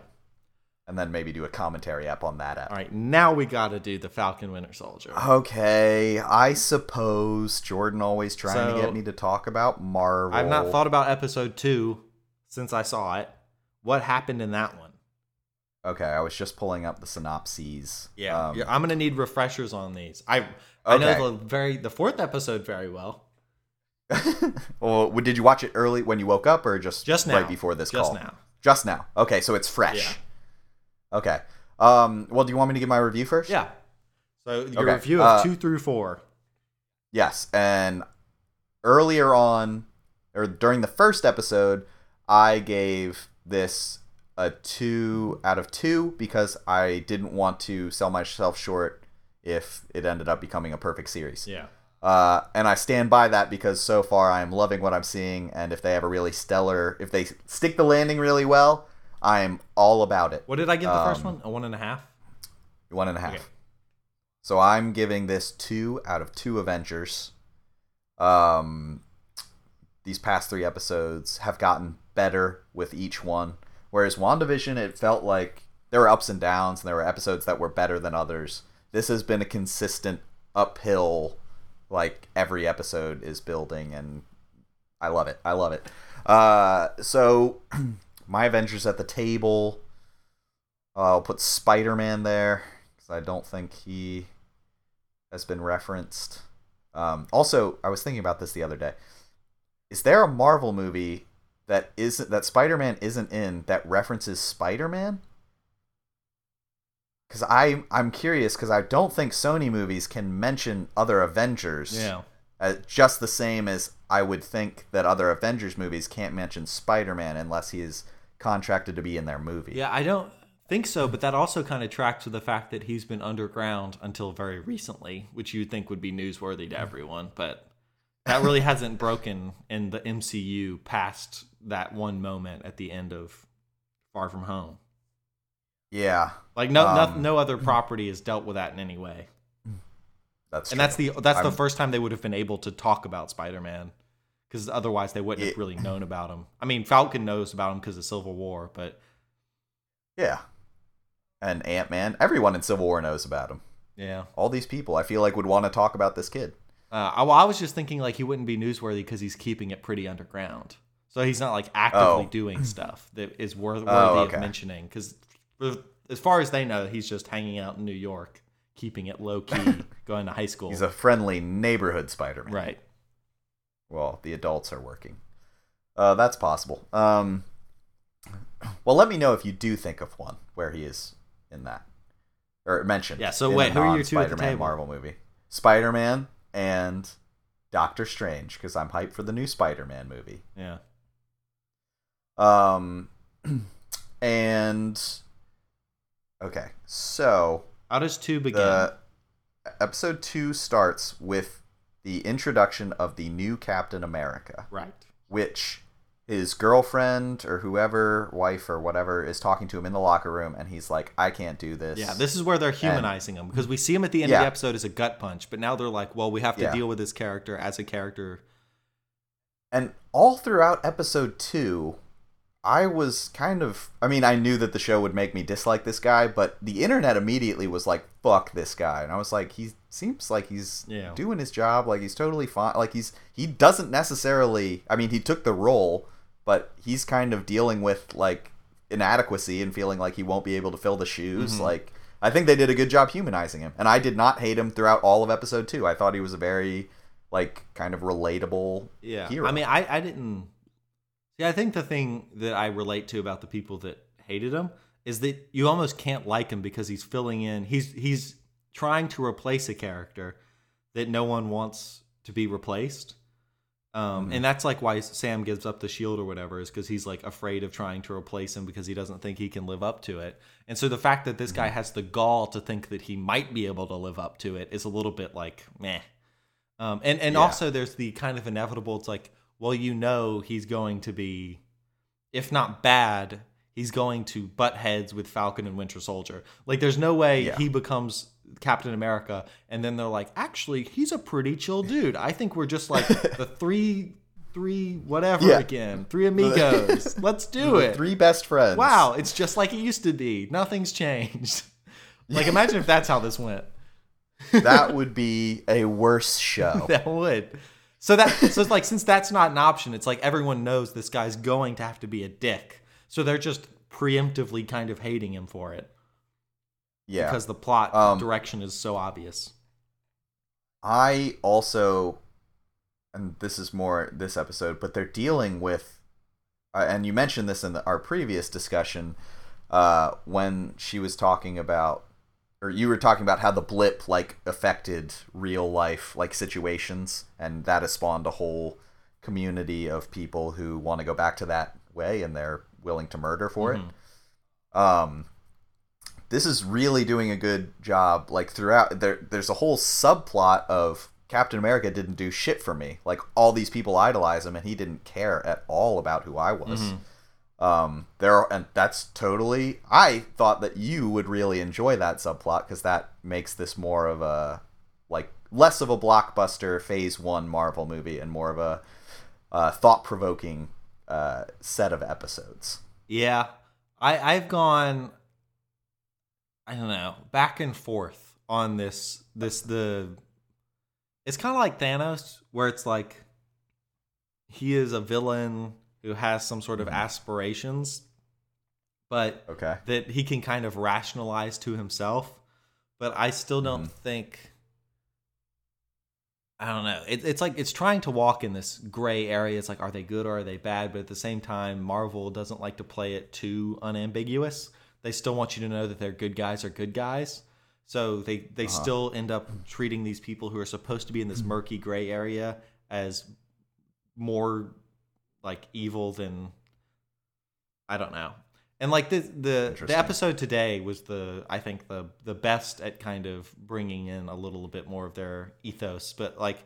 and then maybe do a commentary ep on that ep. All right, now we got to do the Falcon Winter Soldier. Okay, I suppose Jordan always trying to get me to talk about Marvel. I've not thought about episode two since I saw it. What happened in that one? Okay, I was just pulling up the synopses. Yeah, Um, yeah, I'm gonna need refreshers on these. I I Okay. know the very the fourth episode very well. well, did you watch it early when you woke up, or just Just now. right before this Just call? Just now. Just now. Okay, so it's fresh. Okay. Um. Well, do you want me to give my review first? Yeah. So your Okay, review of uh, two through four. Yes, and earlier on, or during the first episode, I gave this a two out of two because I didn't want to sell myself short if it ended up becoming a perfect series. Yeah. Uh, and I stand by that because so far I'm loving what I'm seeing, and if they have a really stellar, if they stick the landing really well, I'm all about it. What did I give the first Um, one? A one and a half. One and a half. Okay. So I'm giving this two out of two Avengers. Um, these past three episodes have gotten better with each one. Whereas WandaVision, it felt like there were ups and downs, and there were episodes that were better than others. This has been a consistent uphill, like every episode is building, and I love it. I love it. Uh, so my Avengers at the table. I'll put Spider Man there because I don't think he has been referenced. Um, also, I was thinking about this the other day. Is there a Marvel movie that isn't that Spider Man isn't in that references Spider Man? Because I I'm curious because I don't think Sony movies can mention other Avengers. Yeah. Uh, just the same as I would think that other Avengers movies can't mention Spider Man unless he is contracted to be in their movie. Yeah, I don't think so, but that also kind of tracks with the fact that he's been underground until very recently, which you'd think would be newsworthy to everyone, but that really hasn't broken in the MCU past that one moment at the end of Far From Home. Yeah, Like no no, Um, no other property has dealt with that in any way. that's And true. that's the that's the I'm- first time they would have been able to talk about Spider-Man cuz otherwise they wouldn't have really known about him. I mean, Falcon knows about him cuz of Civil War, but yeah. And Ant Man, everyone in Civil War knows about him. yeah. All these people, I feel like, would want to talk about this kid. Uh, I, well, I was just thinking like he wouldn't be newsworthy because he's keeping it pretty underground. So he's not like actively Oh. doing stuff that is worth, worthy Oh, okay. of mentioning. Because as far as they know, he's just hanging out in New York, keeping it low key, going to high school. He's a friendly neighborhood Spider-Man. right. Well, the adults are working. Uh, that's possible. Um, well, let me know if you do think of one where he is in that or mentioned. Yeah, so wait, who are your two at the table? Marvel movie? Spider-Man and Doctor Strange because I'm hyped for the new Spider-Man movie. Yeah. Um, and okay, so How does two begin? the episode two starts with the introduction of the new Captain America. right. which his girlfriend or whoever, wife or whatever, is talking to him in the locker room, and he's like, "I can't do this." Yeah, this is where they're humanizing him because we see him at the end of the episode as a gut punch, but now they're like, well, we have to Yeah. deal with this character as a character. and all throughout episode two, I was kind of. I mean, I knew that the show would make me dislike this guy, but the internet immediately was like, "Fuck this guy," and I was like, "He seems like he's Yeah. doing his job. Like he's totally fine. Like he's he doesn't necessarily. I mean, he took the role, but he's kind of dealing with like inadequacy and feeling like he won't be able to fill the shoes. Mhm. Like I think they did a good job humanizing him, and I did not hate him throughout all of episode two. I thought he was a very like kind of relatable Yeah. hero. I mean, I, I didn't. See, I think the thing that I relate to about the people that hated him is that you almost can't like him because he's filling in. He's he's trying to replace a character that no one wants to be replaced. Um, Mhm. And that's like why Sam gives up the shield or whatever is because he's like afraid of trying to replace him because he doesn't think he can live up to it. And so the fact that this Mm-hmm. guy has the gall to think that he might be able to live up to it is a little bit like meh. Um, and and Yeah. also there's the kind of inevitable. It's like, well, you know, he's going to be, if not bad, he's going to butt heads with Falcon and Winter Soldier. Like, there's no way Yeah. he becomes Captain America, and then they're like, actually, he's a pretty chill dude. I think we're just like the three, three whatever Yeah. again, three amigos. Let's do The it. Three best friends. Wow, it's just like it used to be. Nothing's changed. Like, imagine if that's how this went. that would be a worse show. that would. So that so it's like since that's not an option, it's like everyone knows this guy's going to have to be a dick. So they're just preemptively kind of hating him for it Yeah. because the plot Um, direction is so obvious. I also, and this is more this episode, but they're dealing with, uh, and you mentioned this in the, our previous discussion uh, when she was talking about, or you were talking about how the blip like affected real life like situations, and that has spawned a whole community of people who want to go back to that way, and they're willing to murder for Mhm. it. Um, this is really doing a good job like throughout there there's a whole subplot of Captain America didn't do shit for me. Like all these people idolize him and he didn't care at all about who I was. Mhm. Um there are, and that's totally I thought that you would really enjoy that subplot cuz that makes this more of a like less of a blockbuster phase 1 Marvel movie and more of a uh, thought-provoking uh, set of episodes. Yeah. I I've gone I don't know, back and forth on this this the it's kind of like Thanos where it's like he is a villain who has some sort of Mhm. aspirations but Okay. that he can kind of rationalize to himself but I still don't Mhm. think I don't know. It, it's like it's trying to walk in this gray area. It's like, are they good or are they bad? But at the same time, Marvel doesn't like to play it too unambiguous. They still want you to know that they're good guys are good guys. So they they Uh-huh. still end up treating these people who are supposed to be in this murky gray area as more like evil than I don't know. And like the the the episode today was the I think the the best at kind of bringing in a little bit more of their ethos. But like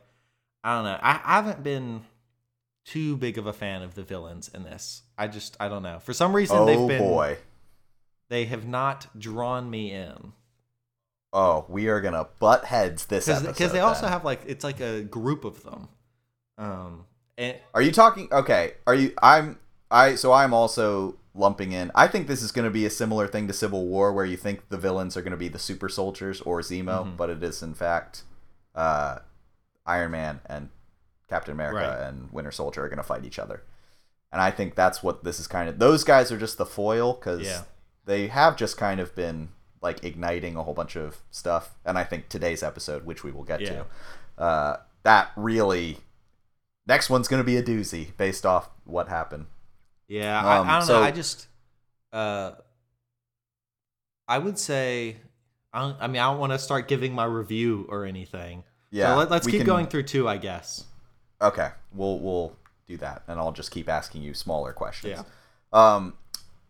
I don't know, I, I haven't been too big of a fan of the villains in this. I just I don't know. For some reason Oh they've been boy. they have not drawn me in Oh, we are gonna butt heads this episode. because they also have like it's like a group of them. Um, and Are you talking? Okay. Are you? I'm. I. So I'm also lumping in. I think this is going to be a similar thing to Civil War, where you think the villains are going to be the super soldiers or Zemo, Mhm. but it is in fact, uh, Iron Man and Captain America Right. and Winter Soldier are going to fight each other. And I think that's what this is kind of. Those guys are just the foil because Yeah. they have just kind of been like igniting a whole bunch of stuff. And I think today's episode, which we will get Yeah. to, uh, that really. Next one's going to be a doozy based off what happened. Yeah, Um, I, I don't so- know. I just, uh, I would say, I, I mean, I don't want to start giving my review or anything. Yeah, so let, us keep can- going through two, I guess. Okay, we'll we'll do that, and I'll just keep asking you smaller questions. Yeah. Um,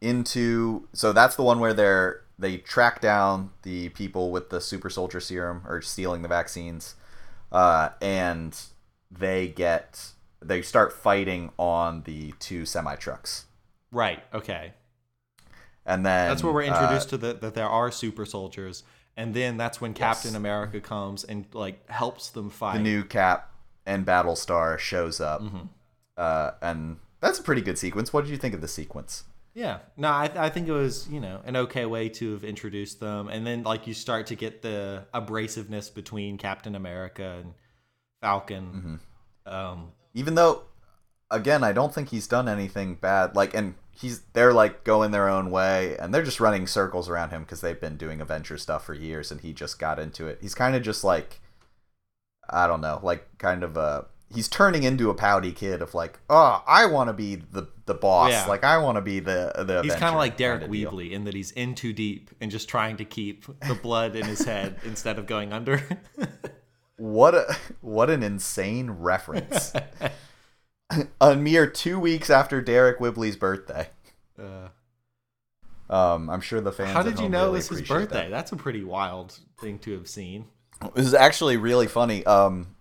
into so that's the one where they're they track down the people with the super soldier serum or stealing the vaccines, uh, and they get they start fighting on the two semi trucks, Right. Okay. and then That's where we're uh, introduced to the, that there are super soldiers, and then that's when Captain Yes. America comes and like helps them fight. the new Cap and Battlestar shows up, Mm-hmm. uh, and that's a pretty good sequence. What did you think of the sequence? Yeah, no, I, I think it was you know an okay way to have introduced them, and then like you start to get the abrasiveness between Captain America and Falcon. Mm-hmm. Um, even though again i don't think he's done anything bad like and he's they're like going their own way and they're just running circles around him because they've been doing avenger stuff for years and he just got into it he's kind of just like i don't know like kind of a he's turning into a pouty kid of like oh i want to be the the boss Yeah. like i want to be the the he's kind of like Deryck kinda deal. Whibley in that he's in too deep and just trying to keep the blood in his head instead of going under. what a what an insane reference a mere two weeks after Deryck Whibley's birthday uh, um i'm sure the fans how did you know it really was his appreciate that. birthday? That's a pretty wild thing to have seen. It was actually really funny. Um,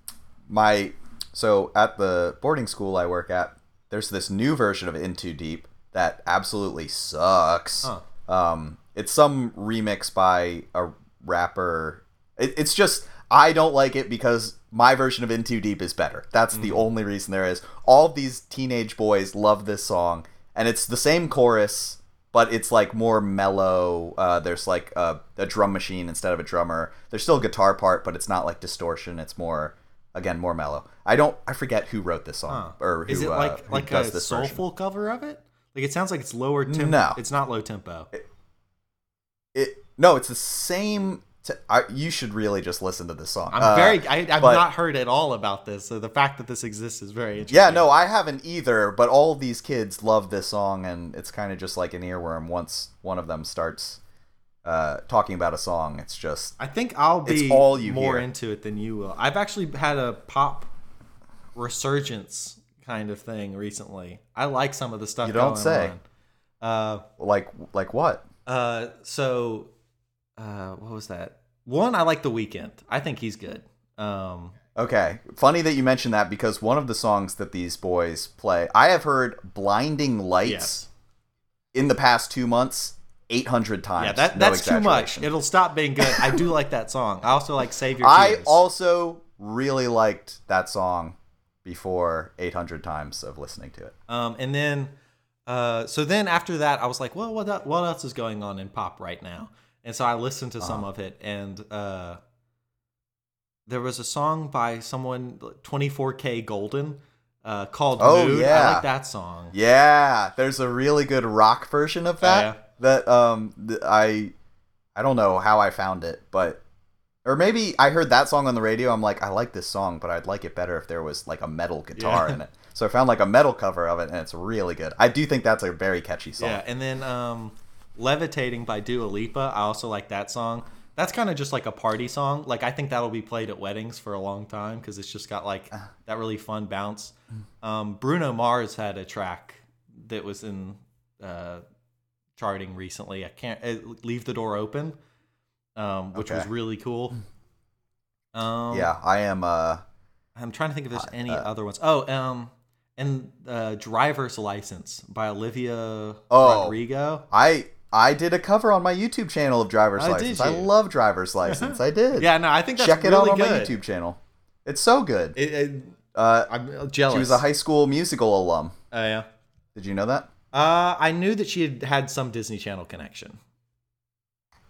my so at the boarding school I work at, there's this new version of In Too Deep that absolutely sucks. Huh. Um, it's some remix by a rapper. It, it's just I don't like it because my version of In Too Deep is better. That's the only reason there is. All these teenage boys love this song, and it's the same chorus, but it's like more mellow. Uh, there's like a, a drum machine instead of a drummer. There's still a guitar part, but it's not like distortion. It's more again more mellow. I don't. I forget who wrote this song Huh. or who, Is it uh, like who like a this version. soulful cover of it? Like it sounds like it's lower tempo. No. it's not low tempo. It no, it's the same. T- I, you should really just listen to this song. I'm Uh, very. I, I've but- not heard at all about this, so the fact that this exists is very interesting. Yeah, no, I haven't either. But all these kids love this song, and it's kind of just like an earworm. Once one of them starts uh, talking about a song, it's just I think I'll be all you more hear. into it than you will. I've actually had a pop resurgence kind of thing recently. I like some of the stuff. You don't say. Uh, like like what? uh, so, uh, what was that? One, I like the Weeknd. I think he's good. Um, Okay, funny that you mentioned that because one of the songs that these boys play, I have heard "Blinding Lights" yes. in the past two months eight hundred times. Yeah, that No that's too much. It'll stop being good. I do like that song. I also like Save Your Tears. I also really liked that song before eight hundred times of listening to it. Um, and then, uh, so then after that, I was like, well, what, what else is going on in pop right now? And so I listened to Uh-huh. some of it, and uh, there was a song by someone, 24kGoldn, uh, called Oh, Mood. I yeah. like that song. Yeah, there's a really good rock version of that. Oh, yeah? That um, th- I, I don't know how I found it, but or maybe I heard that song on the radio. I'm like, I like this song, but I'd like it better if there was like a metal guitar Yeah. in it. So I found like a metal cover of it, and it's really good. I do think that's a very catchy song. Yeah, and then um, Levitating by Dua Lipa. I also like that song. That's kind of just like a party song. Like I think that'll be played at weddings for a long time because it's just got like Uh. that really fun bounce. Um, Bruno Mars had a track that was in uh, charting recently. I can't uh, leave the door open, um, which was really cool. Um, yeah, I am. Uh, I'm trying to think if there's any uh, other ones. Oh, um, and uh, Driver's License by Olivia Oh. Rodrigo. I I did a cover on my YouTube channel of Driver's Oh, License. I love Driver's License. I did. Yeah, no, I think that's check it really out on my. YouTube channel. It's so good. It, it, Uh, I'm jealous. she was a high school musical alum. Oh yeah. Did you know that? Uh, I knew that she had had some Disney Channel connection.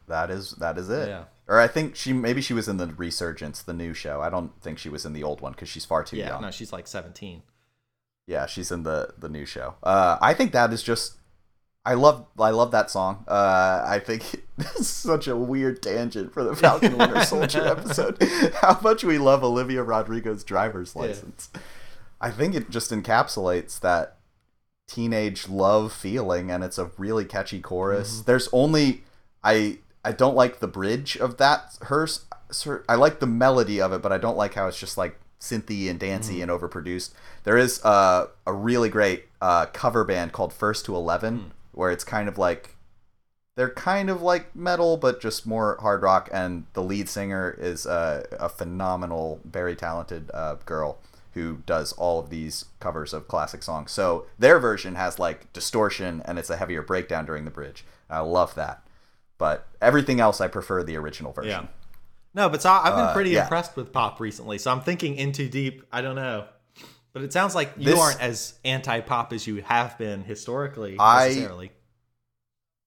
That is that is it. Yeah. Or I think she maybe she was in the Resurgence, the new show. I don't think she was in the old one because she's far too yeah, young. no, she's like 17. Yeah, she's in the the new show. Uh, I think that is just. I love I love that song. Uh, I think it's such a weird tangent for the Falcon Winter Soldier episode. How much we love Olivia Rodrigo's driver's Yeah. license. I think it just encapsulates that teenage love feeling, and it's a really catchy chorus. Mm-hmm. There's only I I don't like the bridge of that. Her sir, I like the melody of it, but I don't like how it's just like synthy and dancey Mm. and overproduced. There is uh, a really great uh, cover band called First to Eleven, Mm. Where it's kind of like they're kind of like metal, but just more hard rock. And the lead singer is uh, a phenomenal, very talented uh, girl who does all of these covers of classic songs. So their version has like distortion and it's a heavier breakdown during the bridge. I love that. But everything else, I prefer the original version. Yeah. No, but so I've been Uh, pretty yeah. impressed with pop recently. So I'm thinking In Too Deep. I don't know. But it sounds like you This- aren't as anti-pop as you have been historically I- necessarily.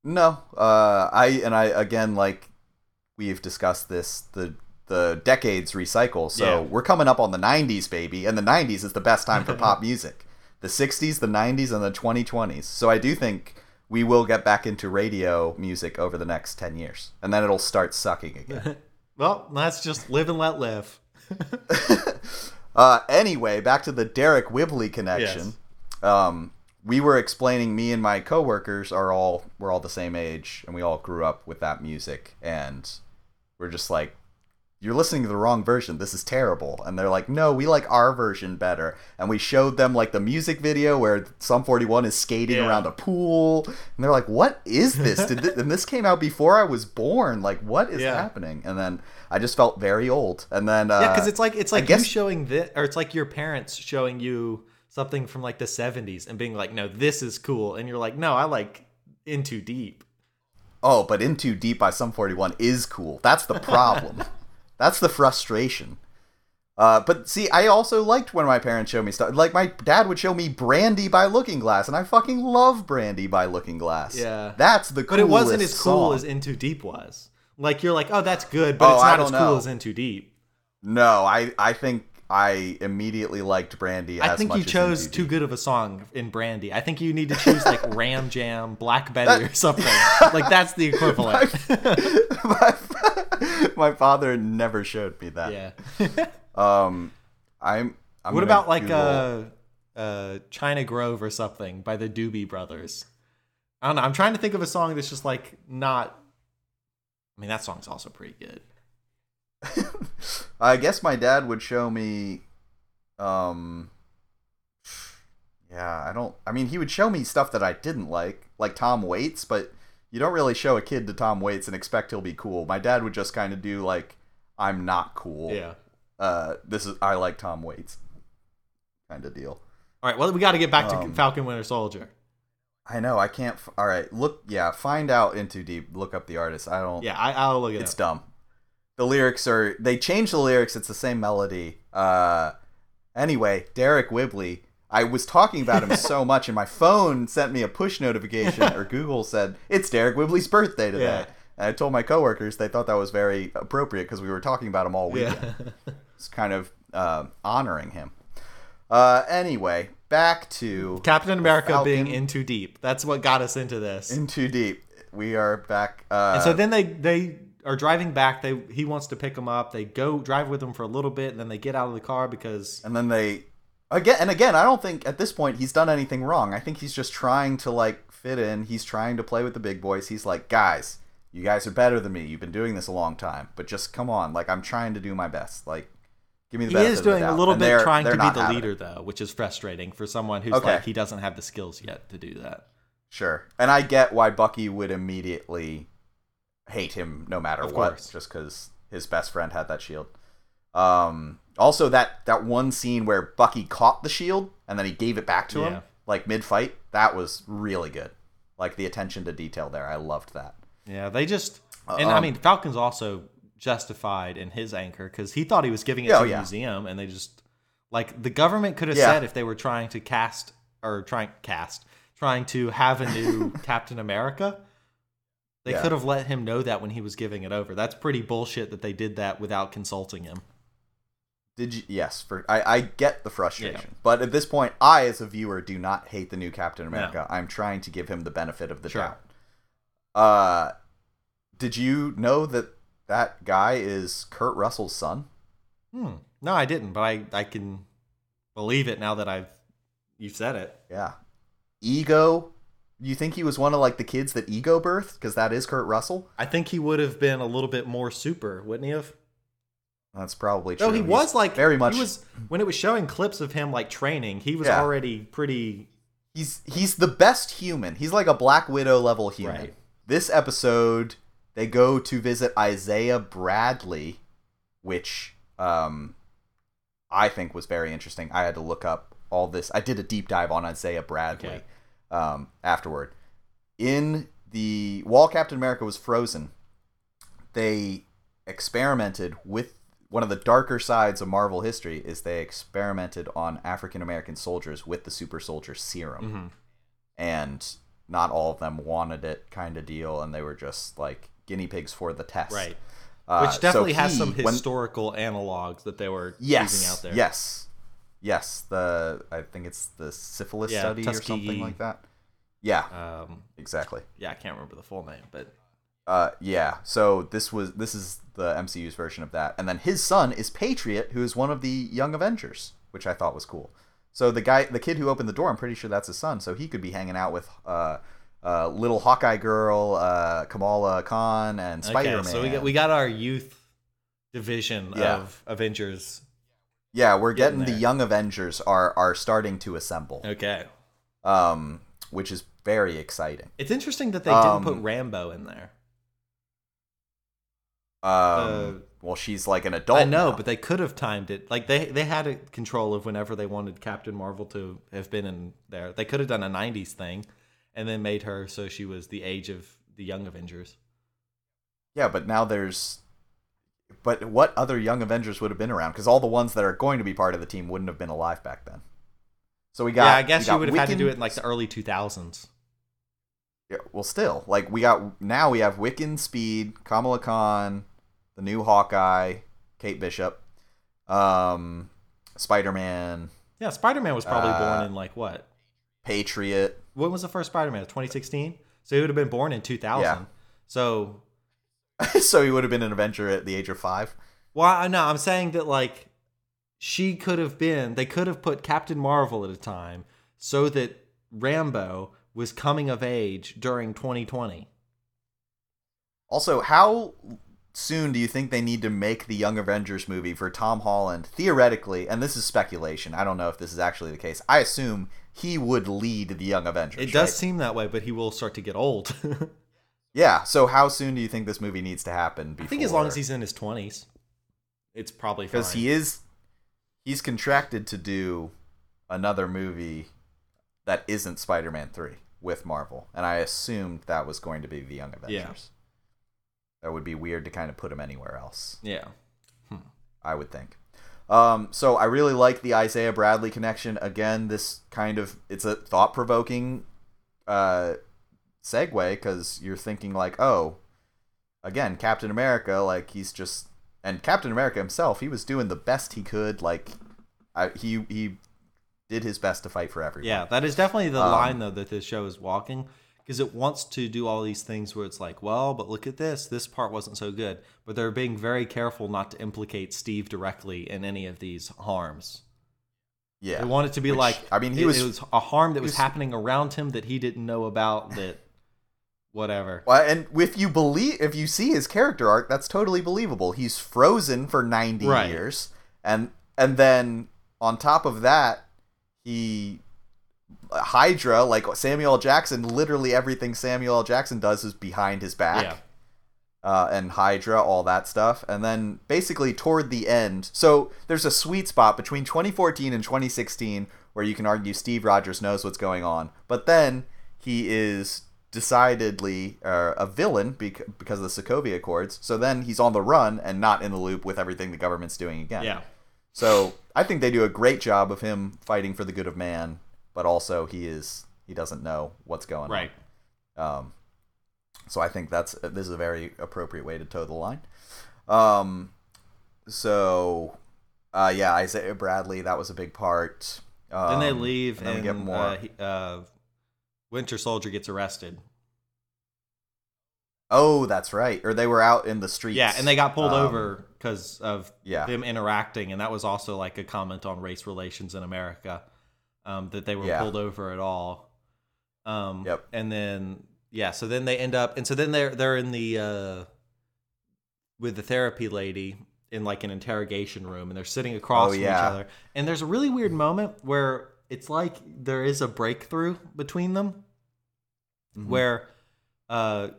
No, uh, I and I again like we've discussed this the the decades recycle. So Yeah. we're coming up on the '90s, baby, and the '90s is the best time for pop music. The '60s, the '90s, and the 2020s. So I do think we will get back into radio music over the next 10 years, and then it'll start sucking again. Well, let's just live and let live. Uh, anyway, back to the Deryck Whibley connection. Um, we were explaining me and my coworkers are all we're all the same age and we all grew up with that music and we're just like you're listening to the wrong version. This is terrible. And they're like, "No, we like our version better." And we showed them like the music video where Sum 41 is skating Yeah. around a pool. And they're like, "What is this?" Did and this came out before I was born. Like, what is Yeah. happening? And then I just felt very old. And then uh, Yeah, because it's like it's like guess- you showing this, or it's like your parents showing you something from like the '70s and being like, "No, this is cool," and you're like, "No, I like In Too Deep." Oh, but In Too Deep by Sum 41 is cool. That's the problem. That's the frustration. Uh, but see, I also liked when my parents showed me stuff. Like my dad would show me Brandy by Looking Glass, and I fucking love Brandy by Looking Glass. Yeah. that's the. Cool. But it wasn't as cool song. as In Too Deep was. Like you're like, "Oh, that's good," but Oh, it's not as cool know. as In Too Deep. No, I I think I immediately liked Brandy. I think you chose Too good of a song in Brandy. I think you need to choose like Ram Jam, Black Betty, or something. Like that's the equivalent. my, my father never showed me that. yeah. Um, I'm. I'm what about like Google- uh, uh, China Grove or something by the Doobie Brothers? I don't know. I'm trying to think of a song that's just like not. I mean, that song's also pretty good. I guess my dad would show me um yeah, I don't I mean he would show me stuff that I didn't like, like Tom Waits, but you don't really show a kid to Tom Waits and expect he'll be cool. My dad would just kind of do like I'm not cool. Yeah. Uh this is I like Tom Waits kind of deal. All right. Well, we got to get back to Um, Falcon Winter Soldier. I know, I can't f- All right, look yeah, find out In Too Deep, look up the artist. I don't Yeah, I, I'll look it it's up. dumb. The lyrics are they change the lyrics. It's the same melody. Uh, anyway, Deryck Whibley. I was talking about him so much, and my phone sent me a push notification, or Google said it's Deryck Whibley's birthday today. Yeah. And I told my coworkers they thought that was very appropriate because we were talking about him all weekend. Yeah. It's kind of uh, honoring him. Uh, anyway, back to Captain America Falcon. being in too deep. That's what got us into this. in too deep. We are back. Uh, and so then they they are driving back. They he wants to pick him up. They go drive with him for a little bit, and then they get out of the car because and then they again and again i don't think at this point he's done anything wrong i think he's just trying to like fit in he's trying to play with the big boys he's like guys you guys are better than me you've been doing this a long time but just come on like i'm trying to do my best like give me the he is doing a little And bit they're- trying they're to be the leader it. though, which is frustrating for someone who's Okay. like he doesn't have the skills yet to do that. sure and i get why bucky would immediately hate him no matter Of what course. just because his best friend had that shield um also that that one scene where bucky caught the shield and then he gave it back to Yeah. him like mid-fight that was really good like the attention to detail there i loved that Yeah, they just and I Um, mean Falcon's also justified in his anchor because he thought he was giving it Yeah, to oh, the yeah. museum, and they just like the government could have Yeah. said if they were trying to cast or trying cast trying to have a new Captain America, They Yeah. could have let him know that when he was giving it over. That's pretty bullshit that they did that without consulting him. Did you? Yes, for I, I get the frustration, but at this point, I as a viewer do not hate the new Captain America. I'm trying to give him the benefit of the Sure. doubt. Uh, did you know that that guy is Kurt Russell's son? Hmm. No, I didn't, but I I can believe it now that I've you've said it. Yeah. Ego. You think he was one of like the kids that Ego birthed? Because that is Kurt Russell. I think he would have been a little bit more super, wouldn't he have? That's probably true. No, he He's was like very much. He was when it was showing clips of him like training. He was Yeah. already pretty. he's he's the best human. He's like a Black Widow level human. Right. This episode, they go to visit Isaiah Bradley, which um, I think was very interesting. I had to look up all this. I did a deep dive on Isaiah Bradley Okay. um, afterward. In the while Captain America was frozen, they experimented with one of the darker sides of Marvel history is they experimented on African American soldiers with the super soldier serum Mhm. and not all of them wanted it kind of deal and they were just like guinea pigs for the test. Right. Uh, Which definitely so has he- some when- historical analogs that they were yes using out there. yes. Yes the i think it's the syphilis Yeah, study or something like that. Yeah Um, exactly. yeah, I can't remember the full name, but uh yeah so this was this is the mcu's version of that. And then his son is patriot who is one of the young avengers which i thought was cool. So the guy the kid who opened the door i'm pretty sure that's his son so he could be hanging out with uh uh, little Hawkeye girl, uh, Kamala Khan, and Spider Man. okay. So we got we got our youth division Yeah. of Avengers. Yeah, we're Getting getting, the young Avengers are are starting to assemble, Okay. um, which is very exciting. It's interesting that they Um, didn't put Rambeau in there. Um, Uh, well, she's like an adult. I know, now. but they could have timed it. Like they they had a control of whenever they wanted Captain Marvel to have been in there. They could have done a '90s thing, and then made her so she was the age of the Young Avengers. yeah, but now there's. But what other young Avengers would have been around? Because all the ones that are going to be part of the team wouldn't have been alive back then. So we got. yeah, I guess you would have had to do it in like the early 2000s. Yeah, well, still, like we got now we have Wiccan, Speed, Kamala Khan, the new Hawkeye, Kate Bishop, um, Spider Man, Yeah, Spider Man was probably Uh, born in like what? Patriot. When was the first Spider Man? 2016. So he would have been born in 2000. Yeah. So so he would have been an Avenger at the age of five. Well, I know. I'm saying that like she could have been. They could have put Captain Marvel at a time so that Rambeau was coming of age during 2020. Also, how soon do you think they need to make the Young Avengers movie for Tom Holland? Theoretically, and this is speculation. I don't know if this is actually the case. I assume he would lead the Young Avengers. It does right? seem that way, but he will start to get old. Yeah. So how soon do you think this movie needs to happen? Before... I think as long as he's in his 20s, it's probably because he is he's contracted to do another movie that isn't Spider-Man 3 with Marvel and I assumed that was going to be the Young Avengers. That would be weird to kind of put him anywhere else, Yeah. Hmm. I would think. Um, so I really like the Isaiah Bradley connection. Again, this kind of it's a thought-provoking uh, segue because you're thinking like, oh, again, Captain America, like he's just and Captain America himself, he was doing the best he could. Like, I, he he did his best to fight for everyone. Yeah, that is definitely the Um, line though that this show is walking because it wants to do all these things where it's like, well, but look at this. This part wasn't so good, but they're being very careful not to implicate Steve directly in any of these harms. yeah. They want it to be Which, like I mean, he it, was- it was a harm that was, was- happening around him that he didn't know about. That whatever. Well, and if you believe, if you see his character arc, that's totally believable. He's frozen for ninety Right. years, and and then on top of that, he Hydra, like Samuel L. Jackson, literally everything Samuel L. Jackson does is behind his back. Yeah. uh, and Hydra, all that stuff. And then basically toward the end, so there's a sweet spot between 2014 and 2016 where you can argue Steve Rogers knows what's going on, but then he is decidedly uh, a villain bec- because of the Sokovia Accords. So then he's on the run and not in the loop with everything the government's doing again. Yeah. So I think they do a great job of him fighting for the good of man, but also he is he doesn't know what's going Right. on. Um, So I think that's this is a very appropriate way to toe the line. Um, so uh, yeah, Isaiah Bradley, that was a big part. Um, then they leave, and and, get more. Uh, he- uh, Winter Soldier gets arrested. oh, that's right. Or they were out in the streets. Yeah, and they got pulled Um, over because of Yeah. them interacting, and that was also like a comment on race relations in America um, that they were Yeah. pulled over at all. Um, Yep. And then yeah, so then they end up, and so then they're they're in the uh, with the therapy lady in like an interrogation room, and they're sitting across Oh, from yeah. each other, and there's a really weird moment where it's like there is a breakthrough between them, Mhm. where uh,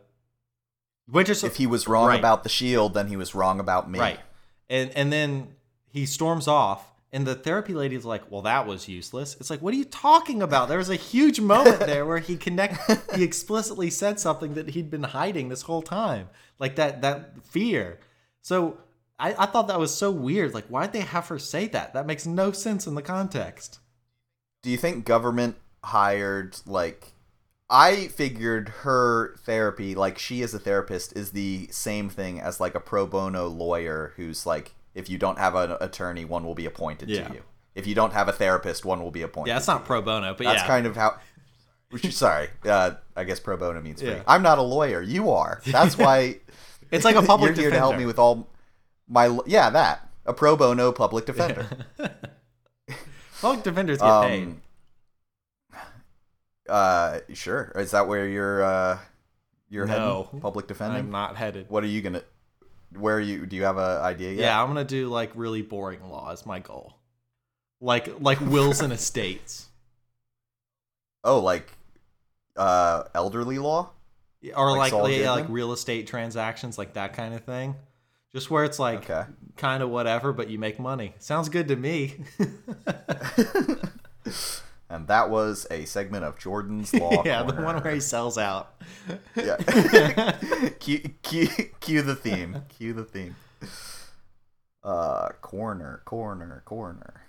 If he was wrong Right. about the shield, then he was wrong about me. Right. And and then he storms off and the therapy lady's like, "Well, that was useless." It's like, "What are you talking about?" There was a huge moment there where he connect he explicitly said something that he'd been hiding this whole time. Like that that fear. So I, I thought that was so weird. Like, why'd they have her say that? That makes no sense in the context. Do you think government hired like I figured her therapy, like she as a therapist, is the same thing as like a pro bono lawyer who's like, if you don't have an attorney, one will be appointed Yeah. to you. If you don't have a therapist, one will be appointed. Yeah, it's not pro bono, but That's yeah. kind of how. Sorry, uh, I guess pro bono means free. Yeah. I'm not a lawyer. You are. That's why. It's like a public You're here to help me with all my. Yeah, that a pro bono public defender. Public defenders get paid. Um, uh, sure. Is that where you're uh, you're No. heading? Public defending. I'm not headed. What are you gonna? Where you? Do you have an idea yet? Yeah, I'm gonna do like really boring law as my goal. Like like wills and estates. Oh, like uh, elderly law. Or Like like yeah, like real estate transactions, like that kind of thing. Just where it's like Okay. kind of whatever, but you make money. Sounds good to me. and that was a segment of Jordan's Law. yeah, the one where he sells out. Yeah. cue, cue, cue the theme. Cue the theme. Uh, corner, corner, corner.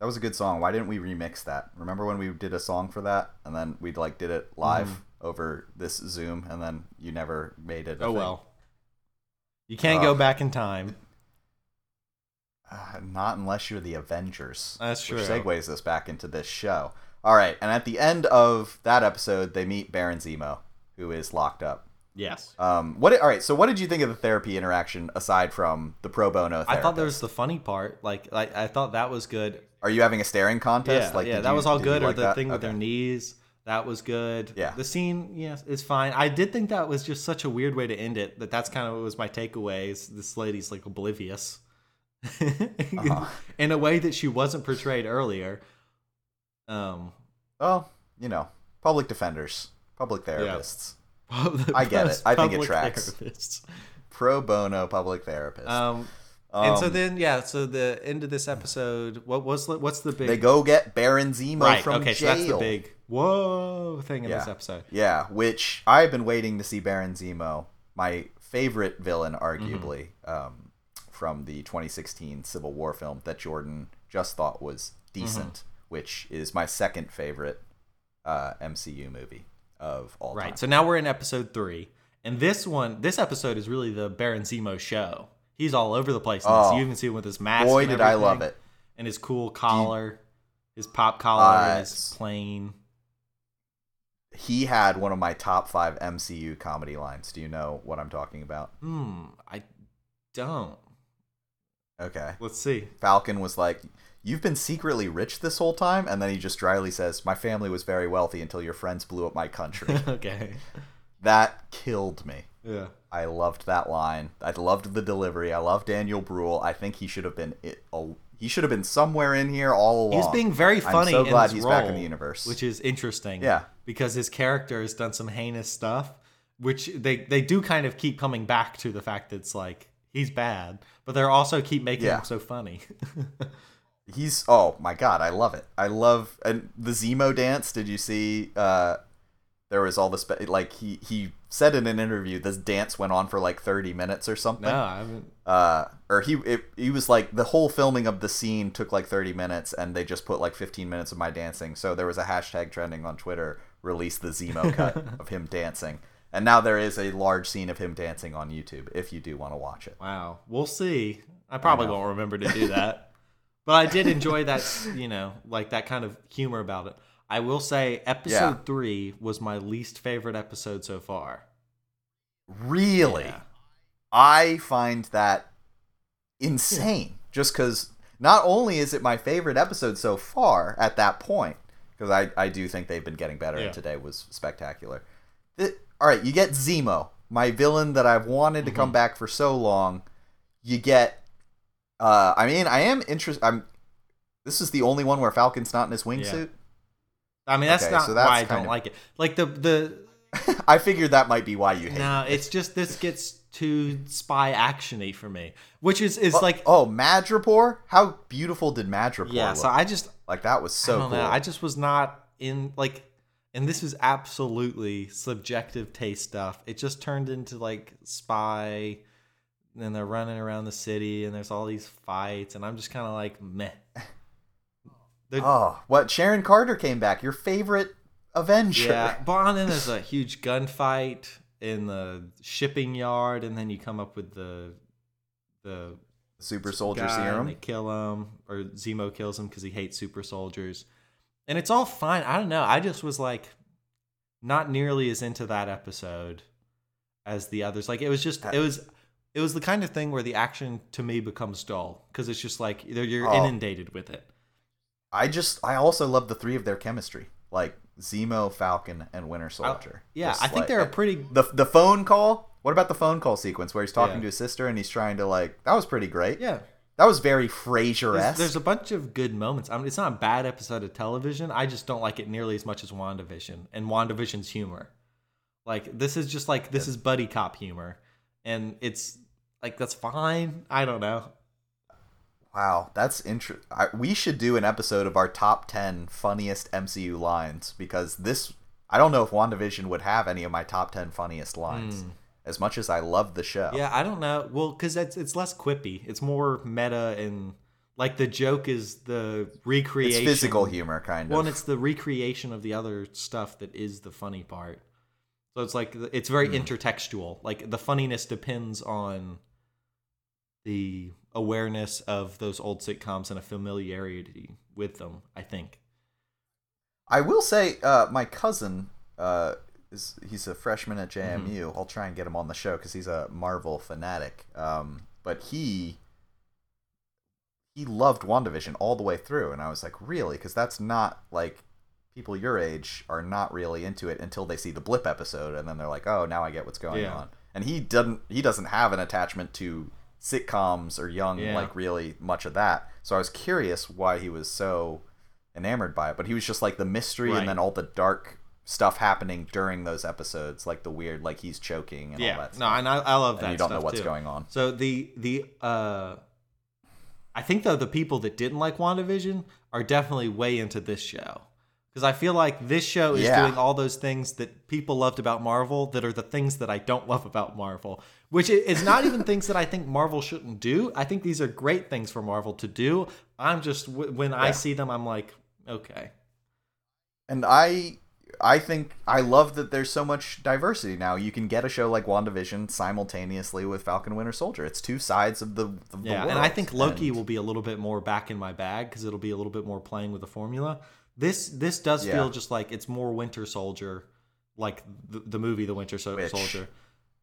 That was a good song. Why didn't we remix that? Remember when we did a song for that, and then we like did it live Mm-hmm. over this Zoom, and then you never made it. a Oh thing? well. You can't go back in time. Uh, not unless you're the Avengers. That's Which true. segues us back into this show. All right, and at the end of that episode, they meet Baron Zemo, who is locked up. Yes. Um, what? All right. So, what did you think of the therapy interaction aside from the pro bono? Therapist? I thought there was the funny part. Like, like I thought that was good. Are you having a staring contest? Yeah, like, yeah, that you- was all good. or like the that? thing with their knees, that was good. Yeah. the scene, yes, is fine. I did think that was just such a weird way to end it. That that's kind of what was my takeaway. Is this lady's like oblivious, Uh-huh. in a way that she wasn't portrayed earlier. Um, Well, you know, public defenders, public therapists, I get it. I think it tracks. Therapists. pro bono public therapists. Um, and so Um, then, yeah, so the end of this episode, what was what's the big they go get Baron Zemo right? from Okay, jail. so that's the big whoa thing in this episode. Yeah, which I've been waiting to see Baron Zemo, my favorite villain, Mm-hmm. arguably, um, from the 2016 Civil War film that Jordan just thought was decent, Mm-hmm. which is my second favorite uh, MCU movie of all Right. time. Right. So now we're in episode three, and this one, this episode is really the Baron Zemo show. He's all over the place. Oh. You even see him with his mask. Boy, and did I love it. And his cool collar, his pop collar, Uh, his plane. He had one of my top five MCU comedy lines. Do you know what I'm talking about? Hmm. I don't. Okay. Let's see. Falcon was like, You've been secretly rich this whole time? And then he just dryly says, My family was very wealthy until your friends blew up my country. okay. that killed me. Yeah. I loved that line. I loved the delivery. I love Daniel Bruhl. I think he should have been it. Oh, he should have been somewhere in here all along. He's being very funny. I'm so glad he's role, back in the universe. which is interesting. Yeah. because his character has done some heinous stuff, which they they do kind of keep coming back to the fact that it's like he's bad, but they're also keep making Yeah. him so funny. He's oh my god, I love it. I love and the Zemo dance. Did you see? uh There was all this like he he said in an interview this dance went on for like thirty minutes or something. no, I haven't. uh, or he it, he was like the whole filming of the scene took like 30 minutes and they just put like 15 minutes of my dancing so there was a hashtag trending on twitter release the zemo cut of him dancing And now there is a large scene of him dancing on YouTube if you do want to watch it. Wow, we'll see. I probably know. won't remember to do that, but I did enjoy that. You know, like that kind of humor about it. I will say, episode Yeah. three was my least favorite episode so far. Really? Yeah. I find that insane. Just because not only is it my favorite episode so far at that point, because I, I do think they've been getting better, Yeah. and today was spectacular. All right, you get Zemo, my villain that I've wanted to Mm-hmm. come back for so long. You get, uh, I mean, I am interested. I'm. This is the only one where Falcon's not in his wingsuit. I mean, that's Okay, not so that's why I don't of- like it. Like the the I figured that might be why you hate. no, it's just this gets too spy actiony for me, which is is it. like oh, Madripoor! How beautiful did Madripoor yeah. look? So I just like that was so I cool. know. I just was not in like, and this is absolutely subjective taste stuff. It just turned into like spy, and they're running around the city, and there's all these fights, and I'm just kind of like meh. They're- Oh, ah, what? Sharon Carter came back. Your favorite Avenger. Yeah, but and then there's a huge gunfight in the shipping yard, and then you come up with the the Super Soldier Serum. They kill him, or Zemo kills him because he hates super soldiers, and it's all fine. I don't know. I just was like, not nearly as into that episode as the others. Like it was just it was. It was the kind of thing where the action to me becomes dull because it's just like you're Oh. inundated with it. I just, I also love the three of their chemistry, like Zemo, Falcon, and Winter Soldier. Yeah, Just I think like- they're a pretty the the phone call. What about the phone call sequence where he's talking Yeah. to his sister and he's trying to like? That was pretty great. yeah. That was very Frasier There's, esque. there's a bunch of good moments. I mean, it's not a bad episode of television. I just don't like it nearly as much as WandaVision and WandaVision's humor. Like this is just like this is buddy cop humor, and it's like that's fine. I don't know. Wow, that's interesting. We should do an episode of our top 10 funniest MCU lines because this, I don't know if WandaVision would have any of my top 10 funniest lines. Hmm. As much as I love the show. Yeah, I don't know. Well, because it's it's less quippy. It's more meta and like the joke is the It's recreation. physical humor, kind Well, of. and it's the recreation of the other stuff that is the funny part. So it's like it's very Hmm. intertextual. Like the funniness depends on the awareness of those old sitcoms and a familiarity with them. I think. I will say, uh, my cousin, uh, is he's a freshman at JMU. Mm-hmm. I'll try and get him on the show because he's a Marvel fanatic. Um, but he he loved WandaVision all the way through, and I was like, really? Because that's not like people your age are not really into it until they see the blip episode, and then they're like, oh, now I get what's going Yeah. on. And he doesn't he doesn't have an attachment to sitcoms or young Yeah. like really much of that. So I was curious why he was so enamored by it, but he was just like the mystery Right. and then all the dark stuff happening during those episodes, like the weird, like he's choking and all Yeah. that. No, and I, I love that. and you don't know what's too. going on. So the the uh I think though the people that didn't like WandaVision are definitely way into this show. Because I feel like this show is Yeah. doing all those things that people loved about Marvel that are the things that I don't love about Marvel. Which is not even things that I think Marvel shouldn't do. I think these are great things for Marvel to do. I'm just when I Yeah. see them, I'm like, okay, And I I think I love that there's so much diversity now. You can get a show like WandaVision simultaneously with Falcon Winter Soldier. It's two sides of the, of the yeah. world. And I think Loki And- will be a little bit more back in my bag because it'll be a little bit more playing with the formula. This this does Yeah. feel just like it's more Winter Soldier, like the, the movie The Winter Which- Soldier.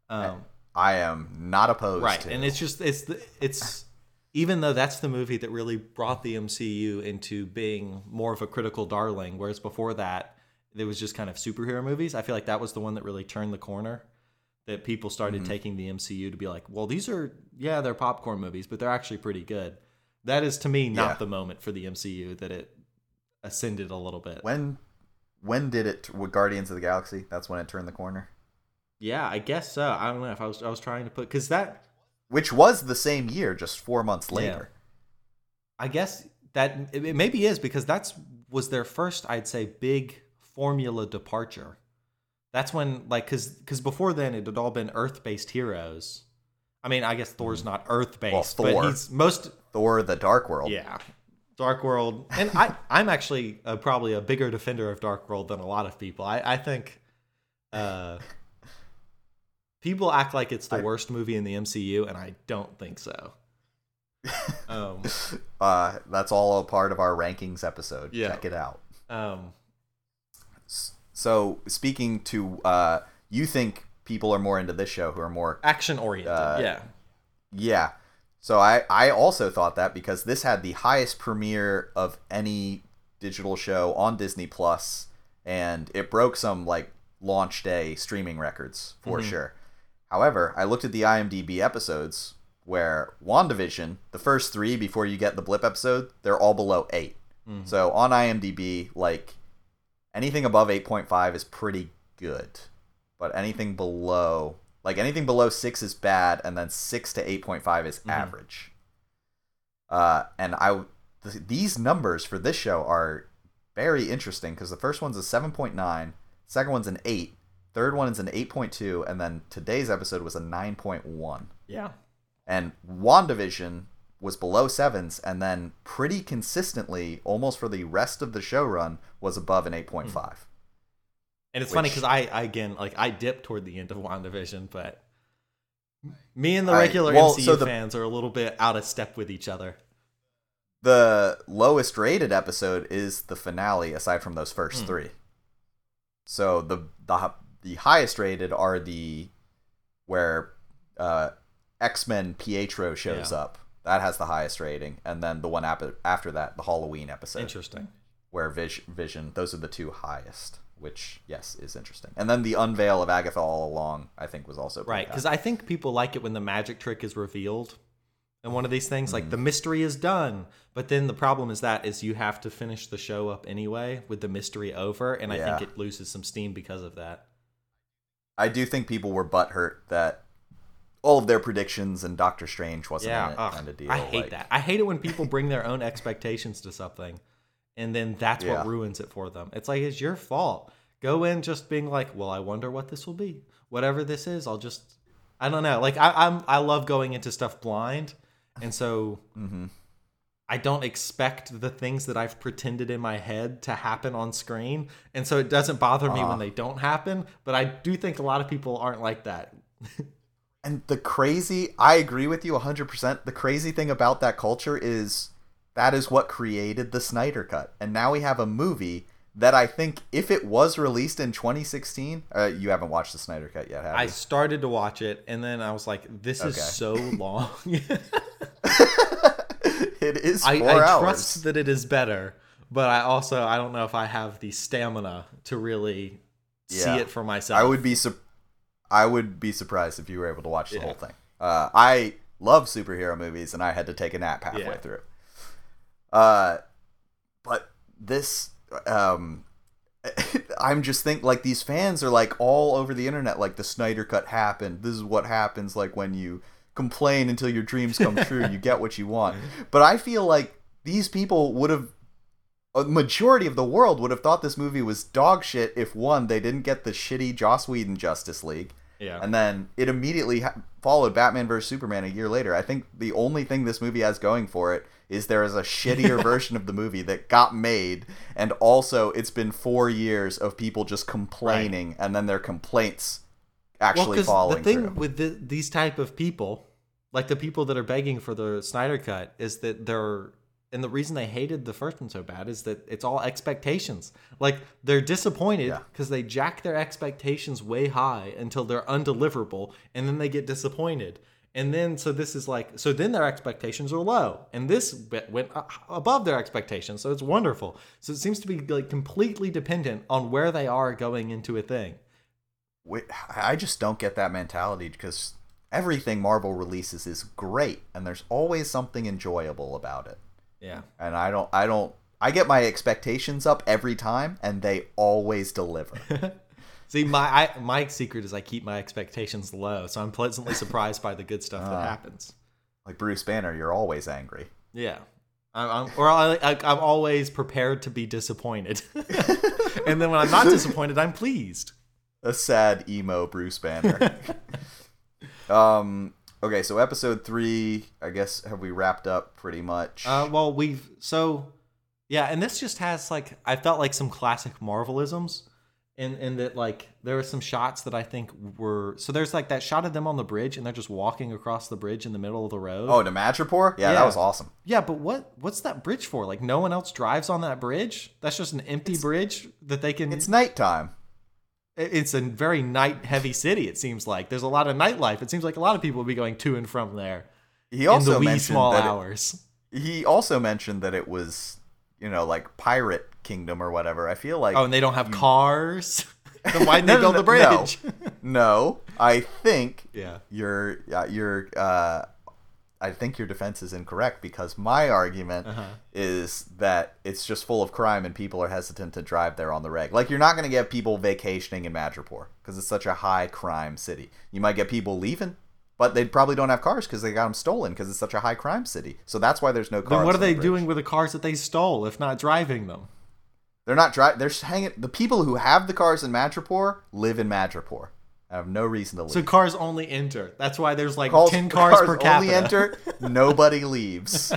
Um, I am not opposed right, to. and it's just it's the, it's even though that's the movie that really brought the MCU into being more of a critical darling, whereas before that there was just kind of superhero movies. I feel like that was the one that really turned the corner. That people started Mm-hmm. taking the MCU to be like, well, these are yeah, they're popcorn movies, but they're actually pretty good. That is to me not Yeah. the moment for the MCU that it ascended a little bit. when when did it with Guardians of the Galaxy? That's when it turned the corner. yeah, I guess so. I don't know if I was I was trying to put because that Which was the same year, just four months later. I guess that it it maybe is because that's was their first, I'd say, big formula departure. That's when, like, because because before then it had all been Earth based heroes. I mean, I guess Thor's not Earth based, Mm. Well, but Thor. he's most Thor: The Dark World. yeah. Dark World, and I I'm actually uh, probably a bigger defender of Dark World than a lot of people. I I think, uh, people act like it's the I- worst movie in the MCU, and I don't think so. Um, Uh, that's all a part of our rankings episode. Yeah. Check it out. um, So speaking to, uh, you think people are more into this show who are more action oriented. Uh, yeah. Yeah. So I I also thought that because this had the highest premiere of any digital show on Disney Plus and it broke some like launch day streaming records for Mhm. sure. However, I looked at the IMDb episodes where WandaVision, the first 3 before you get the blip episode, they're all below 8. Mhm. So on IMDb like anything above 8.5 is pretty good. But anything below like anything below 6 is bad and then 6 to 8.5 is Mhm. average. Uh and I th- these numbers for this show are very interesting because the first one's a 7.9, second one's an 8, third one is an 8.2 and then today's episode was a 9.1. Yeah. And WandaVision was below sevens, and then pretty consistently, almost for the rest of the show run, was above an 8.5. And it's funny because I, I again like I dipped toward the end of WandaVision, but me and the I- regular well, MCU so the- fans are a little bit out of step with each other. The lowest rated episode is the finale, aside from those first Hmm. three. So the the the highest rated are the where uh, X Men Pietro shows Yeah. up. That has the highest rating, and then the one ap- after that, the Halloween episode. Interesting. where Vis- Vision, those are the two highest, which yes is interesting. And then the unveil of Agatha all along, I think, was also Right, because I think people like it when the magic trick is revealed. And one of these things, Mm. like the mystery is done, but then the problem is that is you have to finish the show up anyway with the mystery over, and I Yeah. think it loses some steam because of that. I do think people were butthurt that all of their predictions and Doctor Strange wasn't yeah, in it ugh, kind of deal. I hate like- that. I hate it when people bring their own expectations to something, and then that's Yeah. what ruins it for them. It's like it's your fault. Go in just being like, well, I wonder what this will be. Whatever this is, I'll just, I don't know. Like I, I'm, I love going into stuff blind, and so Mhm. I don't expect the things that I've pretended in my head to happen on screen, and so it doesn't bother me Uh-huh. when they don't happen. But I do think a lot of people aren't like that. And the crazy, I agree with you 100%. The crazy thing about that culture is that is what created the Snyder Cut. And now we have a movie that I think if it was released in 2016, uh, you haven't watched the Snyder Cut yet, have I started to watch it, and then I was like, "This is so long." it is I, four I hours. trust that it is better, but I also I don't know if I have the stamina to really see it for myself. I would be sur- I would be surprised if you were able to watch the Yeah. whole thing. Uh, I love superhero movies, and I had to take a nap halfway Yeah. through. Uh, but this, um, I'm just think like these fans are like all over the internet. Like the Snyder Cut happened. This is what happens. Like when you complain until your dreams come true, you get what you want. But I feel like these people would have a majority of the world would have thought this movie was dog shit if one they didn't get the shitty Joss Whedon Justice League, yeah. and then it immediately ha- followed Batman vs Superman a year later. I think the only thing this movie has going for it is there is a shittier version of the movie that got made, and also it's been four years of people just complaining, and then their complaints actually 'cause following the thing through. with the, these type of people, like the people that are begging for the Snyder cut, is that they're and the reason they hated the first one so bad is that it's all expectations. Like they're disappointed Yeah. because they jack their expectations way high until they're undeliverable, and then they get disappointed. And then so this is like so then their expectations are low, and this went above their expectations. So it's wonderful. So it seems to be like completely dependent on where they are going into a thing. I just don't get that mentality because everything Marvel releases is great, and there's always something enjoyable about it. Yeah. and I don't I don't I get my expectations up every time and they always deliver. See, my I, my secret is I keep my expectations low, so I'm pleasantly surprised by the good stuff that Ah. happens. like Bruce Banner, you're always angry. Yeah, I'm, I'm or I, I, I'm always prepared to be disappointed, and then when I'm not disappointed, I'm pleased. A sad emo Bruce Banner. um okay, so episode 3, I guess have we wrapped up pretty much? Uh, well, we've so yeah, and this just has like I felt like some classic Marvelisms, and and that like there were some shots that I think were so there's like that shot of them on the bridge and they're just walking across the bridge in the middle of the road. Oh, to Madripoor? Yeah, Yeah. that was awesome. Yeah, but what what's that bridge for? Like no one else drives on that bridge? That's just an empty bridge that they can It's nighttime. It's a very night heavy city it seems like. There's a lot of nightlife. It seems like a lot of people would be going to and from there He in also the wee mentioned small that it- hours. he also mentioned that it was, you know, like pirate kingdom or whatever. I feel like Oh, and they don't have cars. then why'd they No, no, build the no, no. bridge? no, I think yeah. your uh, your uh, I think your defense is incorrect because my argument Uh-huh. is that it's just full of crime and people are hesitant to drive there on the reg. Like you're not going to get people vacationing in Madripoor because it's such a high crime city. You might get people leaving, but they probably don't have cars because they got them stolen because it's such a high crime city. So that's why there's no cars. Then what are on the they doing with the cars that they stole if not driving them? They're not driving. They're hanging. The people who have the cars in Madripoor live in Madripoor. I have no reason to leave. So cars only enter. That's why there's like Calls- ten cars, per capita. Cars only enter. Nobody leaves.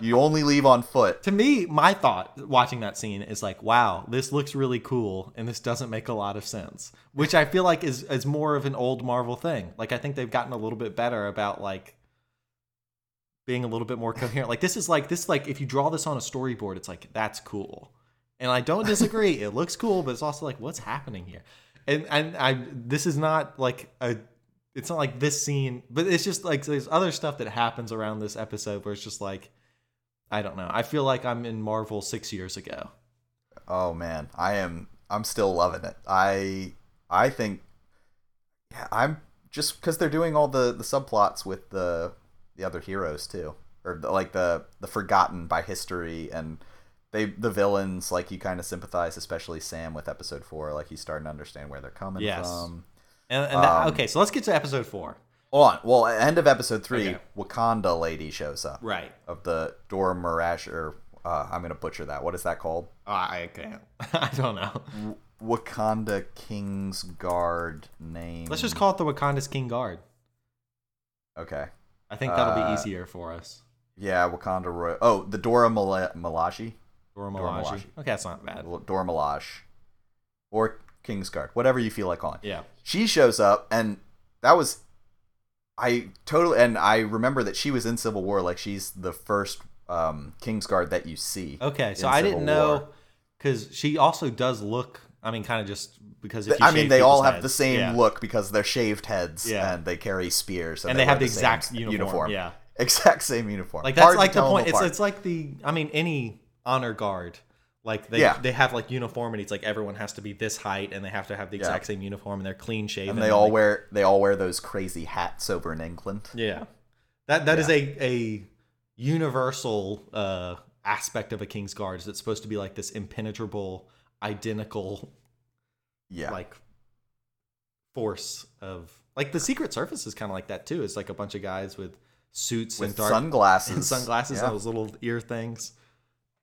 You only leave on foot. to me, my thought watching that scene is like, wow, this looks really cool, and this doesn't make a lot of sense. Which I feel like is is more of an old Marvel thing. Like I think they've gotten a little bit better about like being a little bit more coherent. Like this is like this like if you draw this on a storyboard, it's like that's cool. And I don't disagree. it looks cool, but it's also like what's happening here? And and I this is not like a it's not like this scene, but it's just like there's other stuff that happens around this episode where it's just like I don't know. I feel like I'm in Marvel six years ago. Oh man, I am. I'm still loving it. I I think. Yeah, I'm just because they're doing all the the subplots with the the other heroes too, or the, like the the forgotten by history and. They, the villains like you kind of sympathize, especially Sam with episode four. Like he's starting to understand where they're coming Yes. from. And, and that, Um, okay, so let's get to episode four. Hold on. Well, end of episode three, Okay. Wakanda lady shows up Right. of the Dora Mirage, or uh, I'm gonna butcher that. What is that called? Oh, I can't. I don't know. Wakanda King's Guard name. Let's just call it the Wakanda's King Guard. Okay. I think that'll Uh, be easier for us. Yeah, Wakanda Royal. Oh, the Dora Mila- Milaje. Dora Dora Milaje. Milaje. Okay, that's not bad. Dora Milaje, or Kingsguard, whatever you feel like calling. Yeah. She shows up, and that was. I totally and I remember that she was in Civil War. Like she's the first um, King's Guard that you see. Okay, so I Civil didn't know because she also does look. I mean, kind of just because if you I mean, they all have heads- the same yeah. look because they're shaved heads Yeah. and they carry spears, and they have wear the exact uniform. Yeah, exact same uniform. like that's Hard like the point. It's it's like the. I mean, any honor guard. Like they, Yeah. they have like uniformity. It's like everyone has to be this height, and they have to have the Yeah. exact same uniform, and they're clean shaven. and they all like- wear they all wear those crazy hats over in England. Yeah, that that is Yeah. a a universal uh, aspect of a king's guard. Is it's supposed to be like this impenetrable, identical, Yeah, like force of like the Secret Service is kind of like that too. It's like a bunch of guys with suits with and dark sunglasses, and sunglasses Yeah. and those little ear things.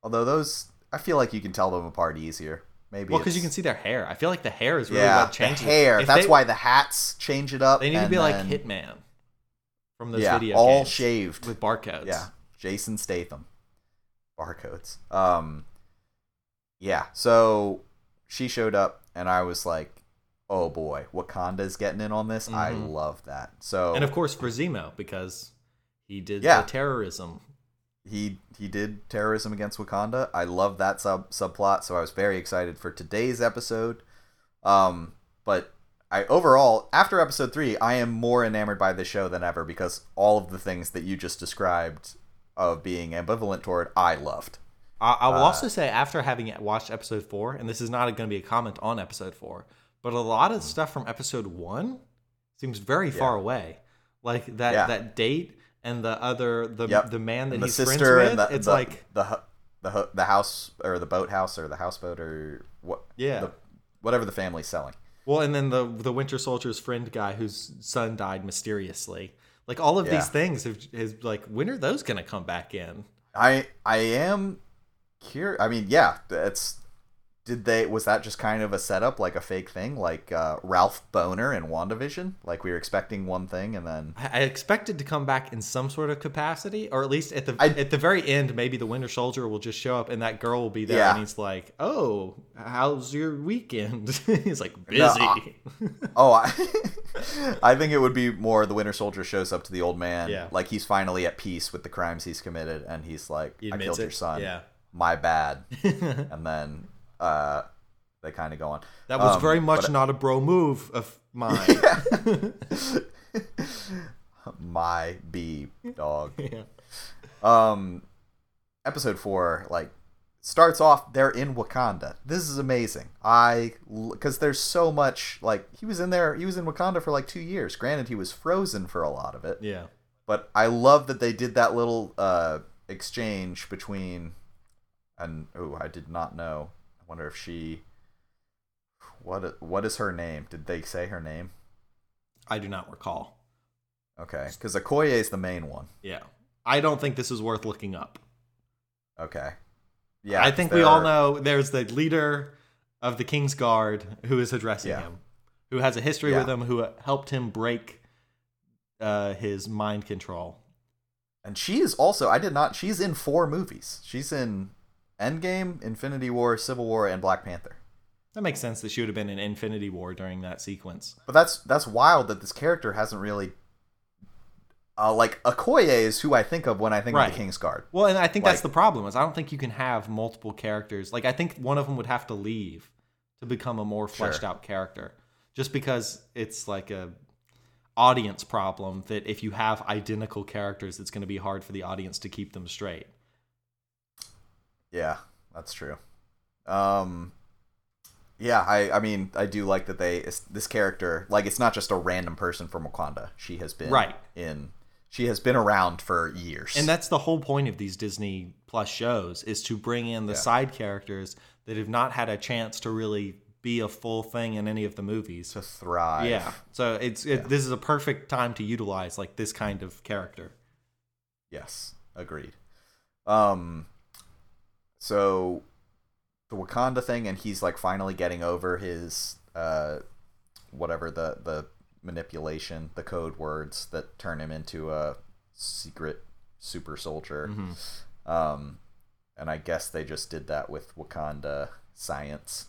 Although those, I feel like you can tell them apart easier. Maybe Well, because you can see their hair. I feel like the hair is really yeah, what changes hair. If That's they- why the hats change it up. they need to be like Hitman from those yeah, video all shaved. with barcodes. Yeah, Jason Statham. Barcodes. Um Yeah, so she showed up and I was like, "Oh boy, Wakanda's getting in on this." I Mhm. love that. So and of course for Zemo because he did Yeah. the terrorism. He he did terrorism against Wakanda. I love that sub subplot, so I was very excited for today's episode. Um but I overall after episode 3, I am more enamored by the show than ever because all of the things that you just described of being ambivalent toward, I loved. I, I will Uh, also say after having watched episode four, and this is not going to be a comment on episode four, but a lot of stuff from episode one seems very far away. Like that Yeah. that date and the other the Yep. the man that And he's friends sister with. and the it's the, like the the the house or the boathouse or the houseboat or what yeah. the, whatever the family's selling. well, and then the the Winter Soldier's friend guy whose son died mysteriously. Like all of Yeah. these things have is like when are those going to come back in? I I am curious. I mean, yeah, it's did they was that just kind of a setup like a fake thing like uh, Ralph Bohner in wandavision like we were expecting one thing and then I I expected to come back in some sort of capacity, or at least at the I- at the very end, maybe the Winter Soldier will just show up and that girl will be there, Yeah. and he's like, "Oh, how's your weekend?" he's like, "Busy." No, oh I, I think it would be more the winter soldier shows up to the old man Yeah. like he's finally at peace with the crimes he's committed and he's like He i killed your son Yeah. my bad and then uh they kind of go on. That was Um, very much not a bro move of mine. my b dog. Yeah. um episode four like starts off they're in wakanda. This is amazing. I because there's so much like he was in there he was in wakanda for like two years. Granted he was frozen for a lot of it. Yeah. but i love that they did that little uh exchange between and oh i did not know wonder if she what what is her name did they say her name I do not recall. okay because okoye is the main one Yeah. I don't think this is worth looking up. okay yeah I think we all they're- know there's the leader of the King's Guard who is addressing Yeah. him, who has a history Yeah. with him, who helped him break uh, his mind control. And she is also I did not she's in four movies. She's in Endgame, Infinity War, Civil War, and Black Panther. That makes sense that she would have been in Infinity War during that sequence. But that's that's wild that this character hasn't really uh, like Okoye is who I think of when I think of the King's Guard. Well, and I think that's the problem is I don't think you can have multiple characters. Like I think one of them would have to leave to become a more fleshed Sure. out character. Just because it's like a audience problem that if you have identical characters, it's going to be hard for the audience to keep them straight. Yeah, that's true. Um yeah, I I mean I do like that they this character like it's not just a random person from Wakanda. She has been Right. in she has been around for years. And that's the whole point of these Disney Plus shows is to bring in the Yeah. side characters that have not had a chance to really be a full thing in any of the movies. to thrive. Yeah. So it's it, this is a perfect time to utilize like this kind of character. Yes, agreed. Um, so the Wakanda thing, and he's like finally getting over his uh, whatever the the manipulation, the code words that turn him into a secret super soldier. Mhm. Um, and I guess they just did that with Wakanda science.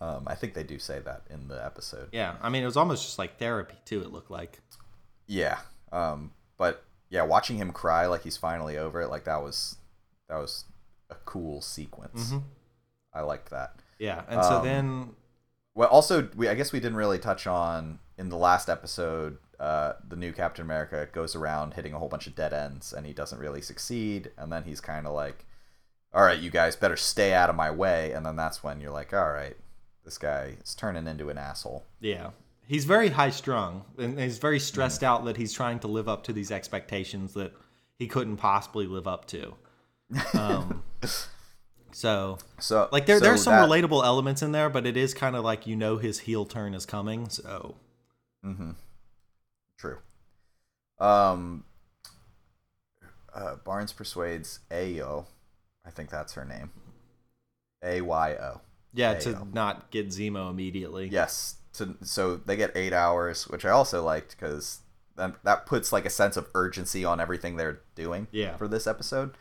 Um, I think they do say that in the episode. Yeah. I mean, it was almost just like therapy too. It looked like. Yeah. Um, but yeah, watching him cry like he's finally over it, like that was that was a cool sequence. Mhm. I liked that. Yeah. And so Um, then Well, also, we I guess we didn't really touch on in the last episode. Uh, the new Captain America goes around hitting a whole bunch of dead ends, and he doesn't really succeed. And then he's kind of like, "All right, you guys better stay out of my way." And then that's when you're like, "All right, this guy is turning into an asshole." Yeah. He's very high strung and he's very stressed Mm. out that he's trying to live up to these expectations that he couldn't possibly live up to. Um, so, So like, there, so there's some that- relatable elements in there, but it is kind of like you know his heel turn is coming. So, Mm-hmm. True. Um. Uh, Barnes persuades Ayo. I think that's her name. A Y O. yeah, There to not get Zemo immediately. Yes. To, so they get eight hours, which I also liked because that that puts like a sense of urgency on everything they're doing. Yeah. For this episode,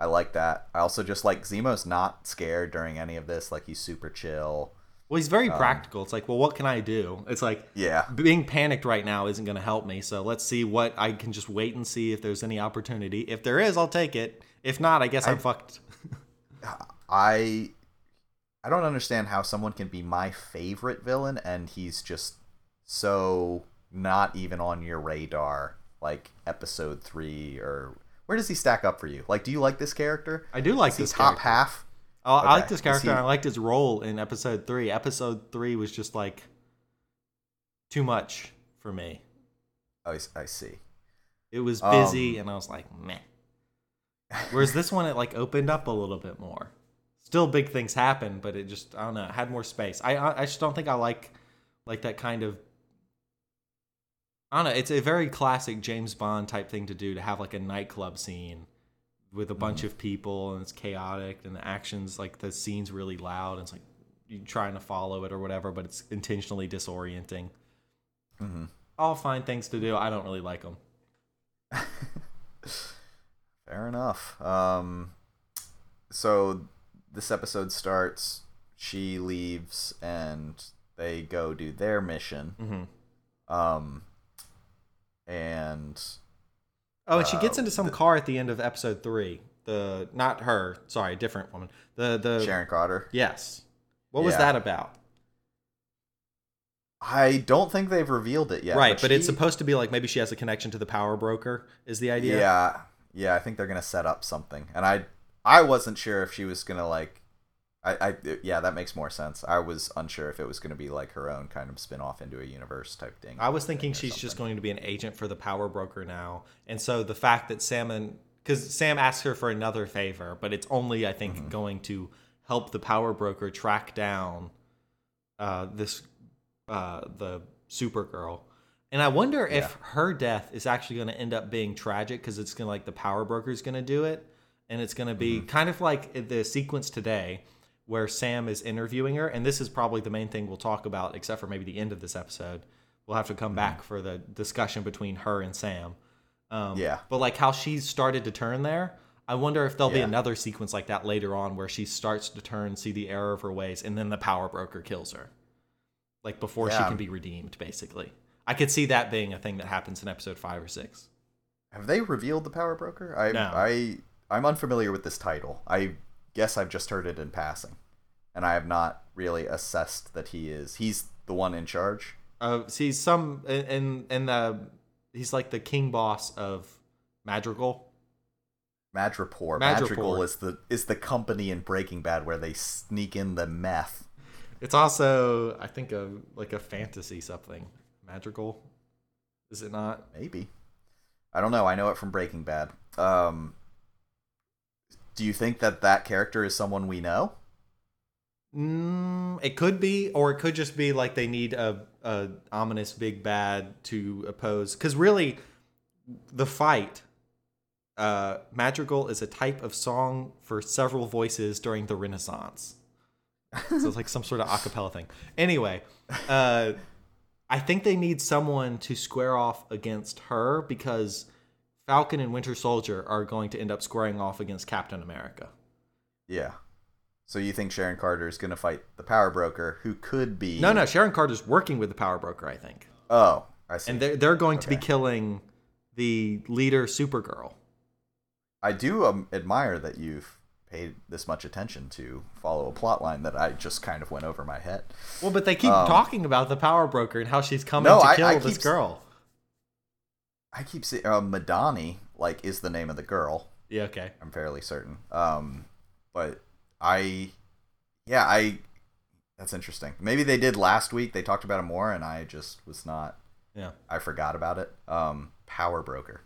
I like that. I also just like Zemo's not scared during any of this. Like he's super chill. Well, he's very um, practical. It's like, well, what can I do? It's like, Yeah. being panicked right now isn't going to help me. So let's see what I can just wait and see if there's any opportunity. If there is, I'll take it. If not, I guess I, am fucked. I I don't understand how someone can be my favorite villain and he's just so not even on your radar like episode 3 or where does he stack up for you? Like do you like this character? I do like Is this top character. half? Oh, I like this character. he- I liked his role in episode three. Episode three was just like too much for me. Oh, I see. It was busy, Um, and I was like, meh. Whereas this one, it like opened up a little bit more. Still, big things happen, but it just I don't know, had more space. I I just don't think I like like that kind of. I don't know. It's a very classic James Bond type thing to do to have like a nightclub scene with a bunch of people and it's chaotic and the actions like the scene's really loud and it's like you're trying to follow it or whatever, but it's intentionally disorienting. hmm All fine things to do. I don't really like them. Fair enough. Um, so this episode starts. She leaves, and they go do their mission. Mm-hmm. Um, and Oh, and she gets Uh, into some car at the end of episode three. The not her, sorry, different woman. The the Sharon Carter. yes. What was that about? I don't think they've revealed it yet. right, but it's she- supposed to be like maybe she has a connection to the power broker. Is the idea? Yeah, yeah. I think they're gonna set up something, and I, I wasn't sure if she was gonna like, I, I, yeah, that makes more sense. I was unsure if it was gonna be like her own kind of spin off into a universe type thing. I was thinking she's just going to be an agent for the power broker now, and so the fact that Sam and because Sam asked her for another favor, but it's only I think Mm-hmm. going to help the power broker track down uh, this uh, the Supergirl. And I wonder if her death is actually going to end up being tragic because it's going to like the power broker is going to do it, and it's going to be Mm-hmm. kind of like the sequence today where Sam is interviewing her, and this is probably the main thing we'll talk about, except for maybe the end of this episode. We'll have to come back for the discussion between her and Sam. Um, Yeah. But like how she's started to turn there, I wonder if there'll be another sequence like that later on where she starts to turn, see the error of her ways, and then the power broker kills her. Like before she can be redeemed, basically. I could see that being a thing that happens in episode five or six. Have they revealed the power broker? I, No. I, I'm unfamiliar with this title. I guess I've just heard it in passing, and I have not really assessed that he is. He's the one in charge. Uh, see some in in the he's like the king boss of Madrigal. Madripoor. Madripoor. Madrigal is the is the company in Breaking Bad where they sneak in the meth. It's also I think a like a fantasy something. Madrigal, is it not? Maybe. I don't know. I know it from Breaking Bad. Um, do you think that that character is someone we know? Mm, it could be, or it could just be like they need a, a ominous big bad to oppose. Because really, the fight, uh, Madrigal is a type of song for several voices during the Renaissance. so it's like some sort of a cappella thing. Anyway, uh, I think they need someone to square off against her because Falcon and Winter Soldier are going to end up squaring off against Captain America. Yeah. So you think Sharon Carter is going to fight the power broker, who could be? No, no, Sharon Carter's working with the Power Broker, I think. Oh, I see. and they're they're going to be killing the leader Supergirl. I do um, admire that you've paid this much attention to follow a plot line that I just kind of went over my head. Well, but they keep Um, talking about the Power Broker and how she's coming No, to I- kill I this keep- girl. I keep saying uh, Madani, like, is the name of the girl. Yeah, okay. I'm fairly certain. Um, but I, yeah, I. That's interesting. Maybe they did last week. They talked about it more, and I just was not. Yeah. I forgot about it. Um, Power Broker.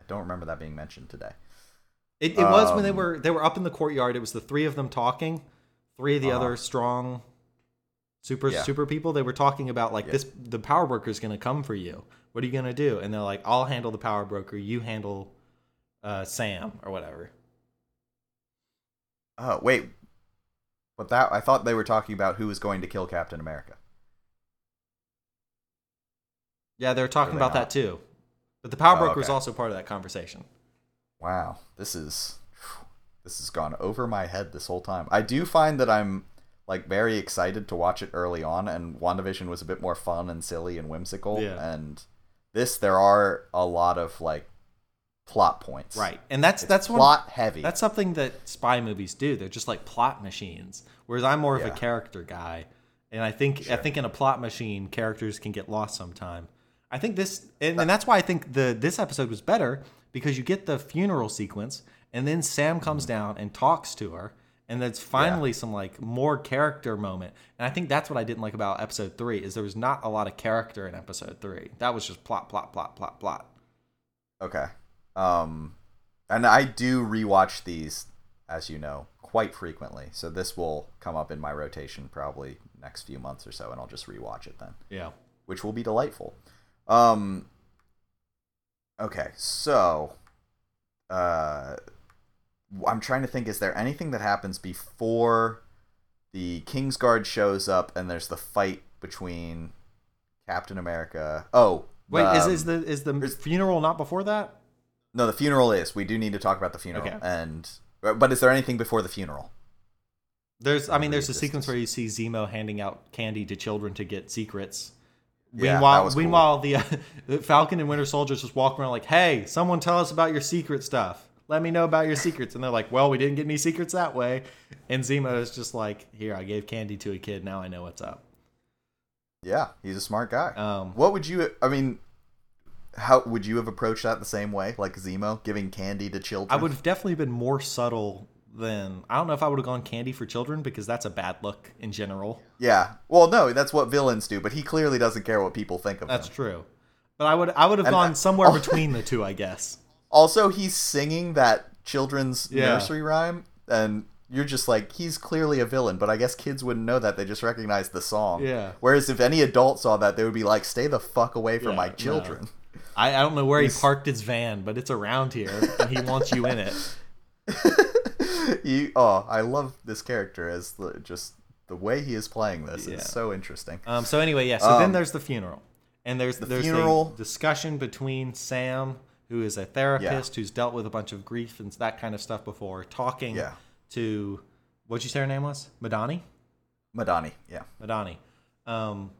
I don't remember that being mentioned today. It, it was when they Um, were they were up in the courtyard. It was the three of them talking, three of the Uh-huh. other strong super Yeah. super people. They were talking about like Yeah. this: the Power Broker is going to come for you. What are you going to do? And they're like, "I'll handle the Power Broker. You handle uh, Sam or whatever." Oh wait, but that I thought they were talking about who was going to kill Captain America. Yeah, they were talking they about not? that too. But the Power Oh, Broker is okay. also part of that conversation. Wow, this is this has gone over my head this whole time. I do find that I'm like very excited to watch it early on, and WandaVision was a bit more fun and silly and whimsical. Yeah. And this, there are a lot of like plot points. Right, and that's It's that's one plot heavy. that's something that spy movies do. They're just like plot machines. Whereas I'm more of a character guy, and I think I think in a plot machine, characters can get lost sometime. I think this, and, and that's why I think the this episode was better because you get the funeral sequence, and then Sam comes mm-hmm. down and talks to her, and that's finally some like more character moment. And I think that's what I didn't like about episode three is there was not a lot of character in episode three. That was just plot, plot, plot, plot, plot. Okay. Um, and I do rewatch these, as you know, quite frequently. So this will come up in my rotation probably next few months or so, and I'll just rewatch it then. Yeah. which will be delightful. Um, okay, so uh, I'm trying to think. Is there anything that happens before the Kingsguard shows up and there's the fight between Captain America? Oh, Wait, is, um, is the is the funeral not before that? no the funeral is. We do need to talk about the funeral. Okay. And but is there anything before the funeral? There's, I mean, there's a sequence where you see Zemo handing out candy to children to get secrets. Yeah, meanwhile, cool. meanwhile, the, uh, the Falcon and Winter Soldier just walk around like, "Hey, someone tell us about your secret stuff. Let me know about your secrets." And they're like, "Well, we didn't get any secrets that way." And Zemo is just like, "Here, I gave candy to a kid. Now I know what's up." Yeah, he's a smart guy. Um, What would you? I mean, how would you have approached that the same way, like Zemo giving candy to children? I would have definitely been more subtle than I don't know if I would have gone candy for children because that's a bad look in general. Yeah. Well, no, that's what villains do, but he clearly doesn't care what people think of him. That's him. true. But I would I would have And gone I- somewhere oh. between the two, I guess. Also, he's singing that children's Yeah. nursery rhyme, and you're just like, he's clearly a villain, but I guess kids wouldn't know that. They just recognize the song. Yeah. Whereas if any adult saw that, they would be like, stay the fuck away from Yeah, my no. children. I, I don't know where He's- he parked his van, but it's around here, and he wants you in it. you, oh, I love this character as the, just the way he is playing this. Yeah. It's so interesting. Um, so anyway, yeah. So then Um, there's the funeral, and there's there's funeral- discussion between Sam, who is a therapist who's dealt with a bunch of grief and that kind of stuff before, talking Yeah. to what'd you say her name was? Madani. Madani, yeah. Madani. Um,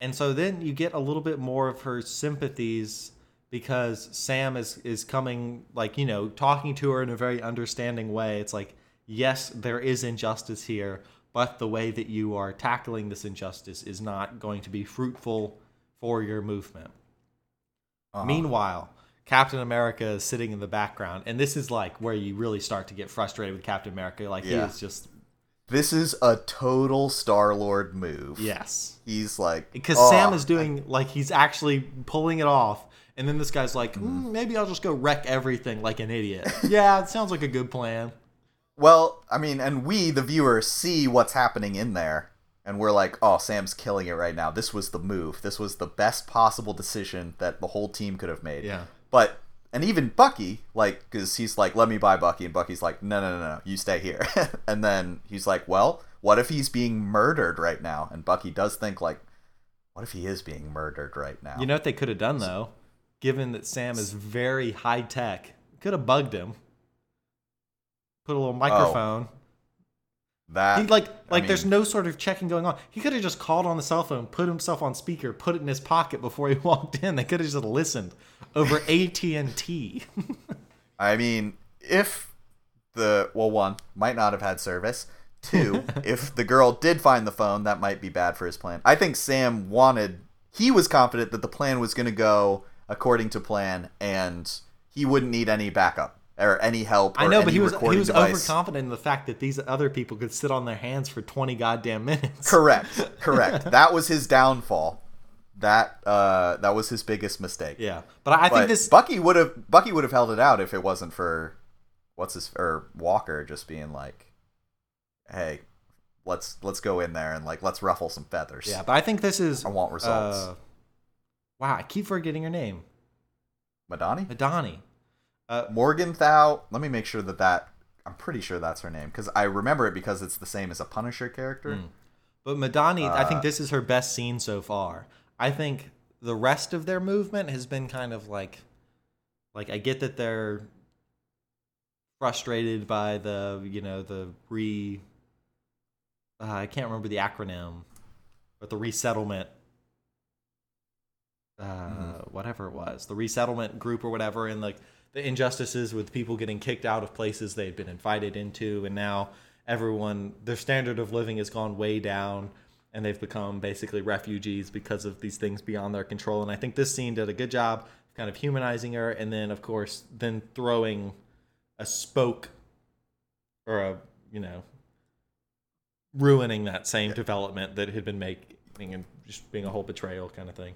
and so then you get a little bit more of her sympathies because Sam is is coming like you know talking to her in a very understanding way. It's like yes, there is injustice here, but the way that you are tackling this injustice is not going to be fruitful for your movement. Uh-huh. Meanwhile, Captain America is sitting in the background, and this is like where you really start to get frustrated with Captain America. Like he Yeah. is just This is a total Star Lord move. yes. He's like because "Oh, Sam is doing like he's actually pulling it off, and then this guy's like, Mm-hmm. "Mm, maybe I'll just go wreck everything like an idiot. yeah, it sounds like a good plan. Well, I mean, and we, the viewer, see what's happening in there, and we're like, oh, Sam's killing it right now. This was the move. This was the best possible decision that the whole team could have made. Yeah. But, and even Bucky, like, because he's like, let me buy Bucky, and Bucky's like, no, no, no, no, you stay here. and then he's like, well, what if he's being murdered right now? And Bucky does think, like, what if he is being murdered right now? You know what they could have done though, given that Sam is very high tech, could have bugged him. Put a little oh. microphone. that He like like I there's no sort of checking going on. He could have just called on the cell phone, put himself on speaker, put it in his pocket before he walked in. They could have just listened over AT and T. I mean, if the well, one might not have had service. Two, if the girl did find the phone, that might be bad for his plan. I think Sam wanted. He was confident that the plan was going to go according to plan, and he wouldn't need any backup or any help. Or I know, but he was he was device. overconfident in the fact that these other people could sit on their hands for twenty goddamn minutes. Correct, correct. that was his downfall. That uh, that was his biggest mistake. Yeah, but I, I But think this. Bucky would have Bucky would have held it out if it wasn't for what's his or Walker just being like, "Hey, let's let's go in there and like let's ruffle some feathers." Yeah, but I think this is. I want results. uh, wow, I keep forgetting her name, Madani, Madani. Uh, Morgenthau. Let me make sure that that I'm pretty sure that's her name because I remember it because it's the same as a Punisher character. Mm. But Madani, I think Uh, this is her best scene so far. I think the rest of their movement has been kind of like, like I get that they're frustrated by the you know the re. Uh, I can't remember the acronym, but the resettlement. Uh, Mm-hmm. whatever it was, the resettlement group or whatever, and like the injustices with people getting kicked out of places they'd been invited into, and now everyone their standard of living has gone way down, and they've become basically refugees because of these things beyond their control. And I think this scene did a good job kind of humanizing her, and then of course then throwing a spoke or a you know ruining that same development that had been making and just being a whole betrayal kind of thing.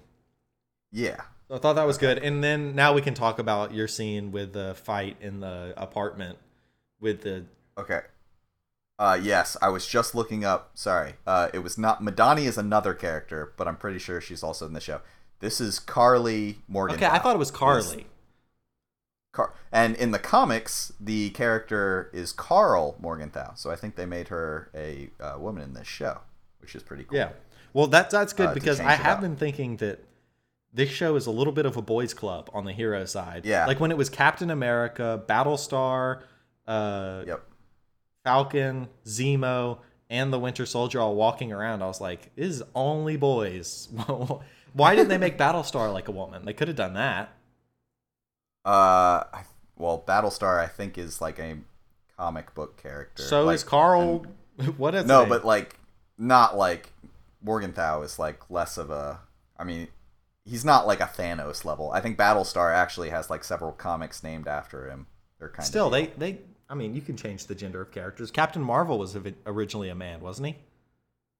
Yeah, So I thought that was good. And then now we can talk about your scene with the fight in the apartment with the Okay. Uh, yes, I was just looking up. Sorry, uh, it was not Madani is another character, but I'm pretty sure she's also in the show. This is Carly Morgan. Okay, I thought it was Carly. Car- and in the comics, the character is Carl Morgenthau. So I think they made her a uh, woman in this show, which is pretty cool. Yeah. Well, that's that's good Uh, because I have up. been thinking that this show is a little bit of a boys' club on the hero side. Yeah. Like when it was Captain America, Battlestar, uh, Yep. Falcon, Zemo, and the Winter Soldier all walking around. I was like, this is only boys. Why didn't they make Battlestar like a woman? They could have done that. Uh, I, well, Battlestar I think is like a comic book character. So Like, is Carl. what is No, but like not like Morgenthau is like less of a. I mean, he's not like a Thanos level. I think Battlestar actually has like several comics named after him. They're kind still of they they. I mean, you can change the gender of characters. Captain Marvel was originally a man, wasn't he?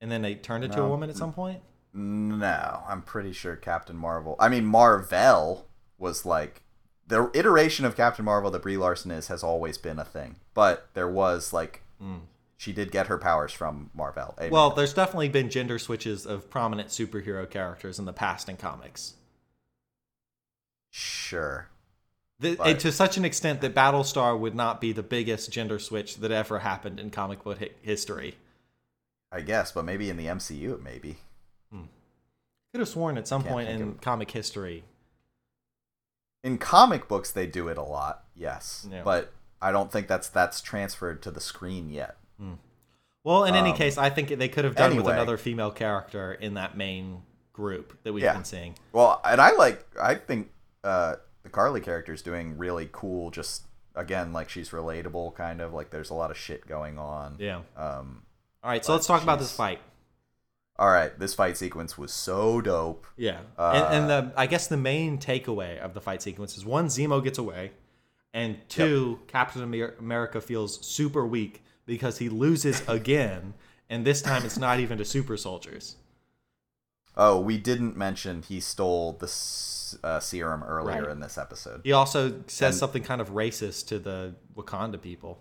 And then they turned into a woman at some point. No, I'm pretty sure Captain Marvel. I mean, Marvel was like the iteration of Captain Marvel that Brie Larson is has always been a thing, but there was like hmm. she did get her powers from Marvel. a Well, there's definitely been gender switches of prominent superhero characters in the past in comics. sure. The, and to such an extent that Battlestar would not be the biggest gender switch that ever happened in comic book hi- history. I guess, but maybe in the MCU it may be. Could have sworn at some Can't point in of- comic history. In comic books they do it a lot, yes. Yeah. But I don't think that's that's transferred to the screen yet. Well, in any Um, case, I think they could have done with another female character in that main group that we've Yeah. been seeing. Well, and I like I think uh the Carly character is doing really cool just again like she's relatable kind of like there's a lot of shit going on. Yeah. Um All right, so let's talk about this fight. all right, this fight sequence was so dope. Yeah, Uh, and, and the I guess the main takeaway of the fight sequence is one, Zemo gets away, and two, Captain America feels super weak because he loses again, and this time it's not even to super soldiers. Oh, we didn't mention he stole the uh, serum earlier Right. in this episode. He also says And- something kind of racist to the Wakanda people.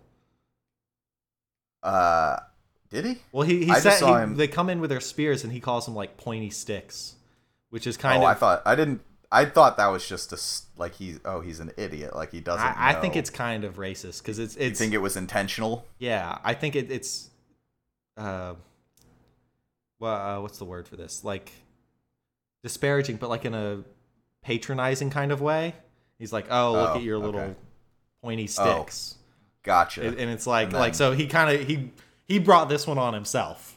Uh did he? Well, he he I said he- him- they come in with their spears, and he calls them like pointy sticks, which is kind oh, of I thought I didn't I thought that was just a like he oh he's an idiot like he doesn't I, I think it's kind of racist because it's you think it was intentional? yeah I think it, it's uh well uh, what's the word for this like disparaging but like in a patronizing kind of way he's like oh look Oh, at your little okay. pointy Oh, sticks Gotcha. and, and it's like And like so he kind of he he brought this one on himself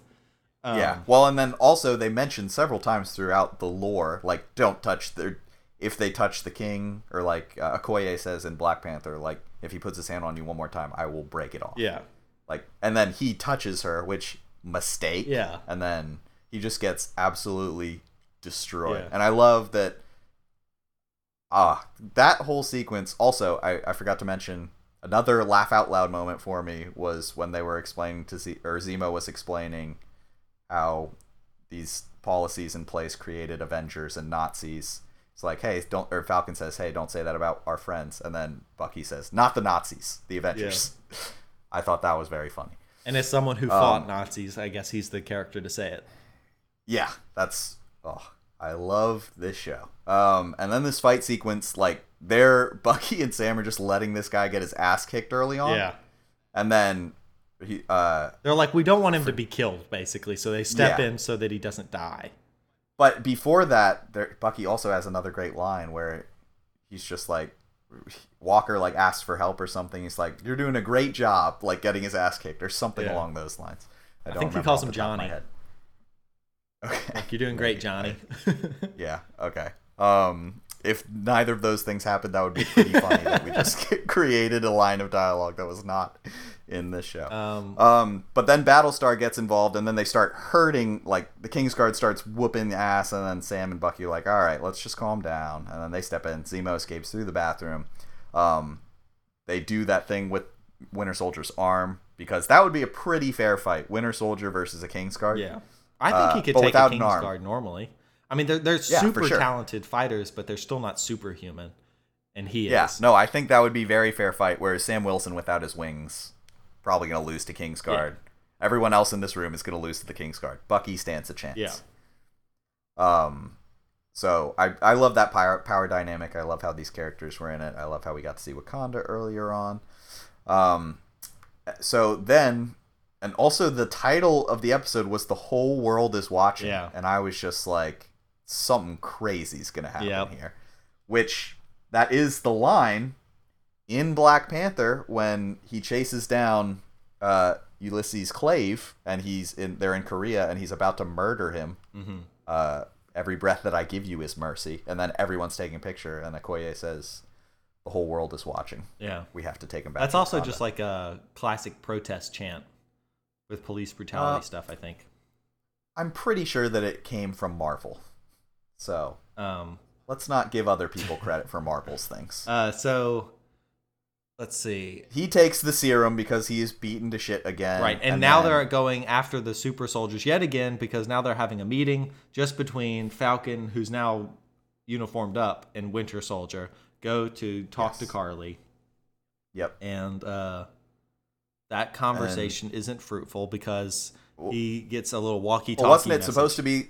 um, yeah. Well, and then also they mentioned several times throughout the lore, like don't touch their. If they touch the king, or like uh, Okoye says in Black Panther, like if he puts his hand on you one more time, I will break it off. yeah Like, and then he touches her, which mistake. Yeah. And then he just gets absolutely destroyed. Yeah. And I love that. Ah, that whole sequence. Also, I, I forgot to mention another laugh out loud moment for me was when they were explaining to Z or Zemo was explaining how these policies in place created Avengers and Nazis. It's like, hey, don't or Falcon says, hey, don't say that about our friends, and then Bucky says, not the Nazis, the Avengers. I thought that was very funny. and as someone who fought Um, Nazis I guess he's the character to say it Yeah, that's oh, I love this show. Um, and then this fight sequence, like they're Bucky and Sam are just letting this guy get his ass kicked early on. yeah and then he uh, they're like we don't want him to be killed basically so they step Yeah. in so that he doesn't die but before that, there, Bucky also has another great line where he's just like Walker like asks for help or something. He's like, "You're doing a great job, like getting his ass kicked or something Yeah. along those lines." I don't think he calls him the top of my Johnny. Okay. You're doing great, Johnny. Yeah. Okay. Um, if neither of those things happened, that would be pretty funny. that we just created a line of dialogue that was not in this show. um, Um, but then Battlestar gets involved, and then they start hurting. Like the Kingsguard starts whooping the ass, and then Sam and Bucky are like, "All right, let's just calm down." And then they step in. Zemo escapes through the bathroom. Um, they do that thing with Winter Soldier's arm because that would be a pretty fair fight: Winter Soldier versus a Kingsguard. yeah, I think he uh, could take a King's. Guard normally. I mean, they're they're Yeah, super sure. talented fighters, but they're still not superhuman, and he Yeah, is. no, I think that would be very fair fight. Whereas Sam Wilson without his wings, probably gonna lose to Kingsguard. Everyone else in this room is gonna lose to the King's Guard. Bucky stands a chance. Yeah. Um, so I I love that power power dynamic. I love how these characters were in it. I love how we got to see Wakanda earlier on. Um, so then, and also the title of the episode was "The Whole World Is Watching," Yeah. and I was just like, something crazy is gonna happen Yep. here. Which that is the line in Black Panther when he chases down uh, Ulysses Klaue, and he's in they're in Korea, and he's about to murder him. Mm-hmm. Uh, Every breath that I give you is mercy, and then everyone's taking a picture, and Okoye says, "The whole world is watching. Yeah. We have to take him back." That's also Wakanda." just like a classic protest chant with police brutality Uh, stuff, I think. I'm pretty sure that it came from Marvel, so Um, let's not give other people credit for Marvel's things. uh, so let's see. he takes the serum because he is beaten to shit again. Right, and, now then- they're going after the super soldiers yet again because now they're having a meeting just between Falcon, who's now uniformed up, and Winter Soldier. Go to talk to Carly, Yep. and uh, that conversation isn't fruitful because he gets a little walkie-talkie. Well, wasn't it message. supposed to be?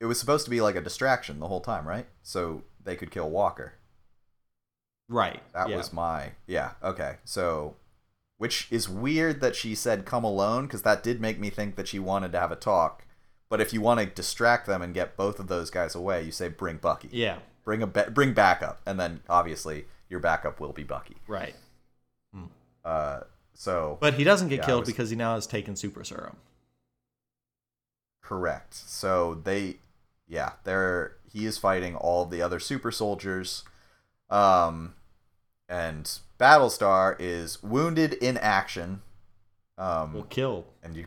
It was supposed to be like a distraction the whole time, right? So they could kill Walker. Right. That yeah. was my yeah. Okay, so which is weird that she said come alone because that did make me think that she wanted to have a talk. But if you want to distract them and get both of those guys away, you say bring Bucky. Yeah. Bring a ba- bring backup, and then obviously your backup will be Bucky. Right. Uh, so But he doesn't get Yeah, killed was- because he now has taken super serum. Correct. So they, yeah, they're he is fighting all the other super soldiers, um, and Battlestar is wounded in action. Um, Well, killed. and you,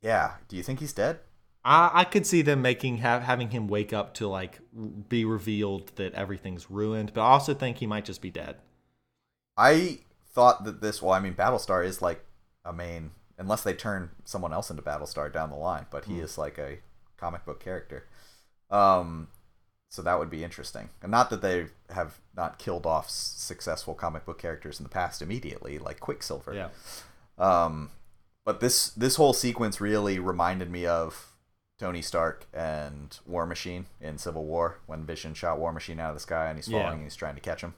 yeah, do you think he's dead? I, I could see them making have, having him wake up to like be revealed that everything's ruined, but I also think he might just be dead. I thought that this. Well, I mean, Battlestar is like a main, unless they turn someone else into Battlestar down the line, but he Hmm. is like a comic book character. Um, so that would be interesting, and not that they have not killed off successful comic book characters in the past immediately, like Quicksilver. Yeah. Um, but this this whole sequence really reminded me of Tony Stark and War Machine in Civil War when Vision shot War Machine out of the sky and he's falling Yeah. and he's trying to catch him.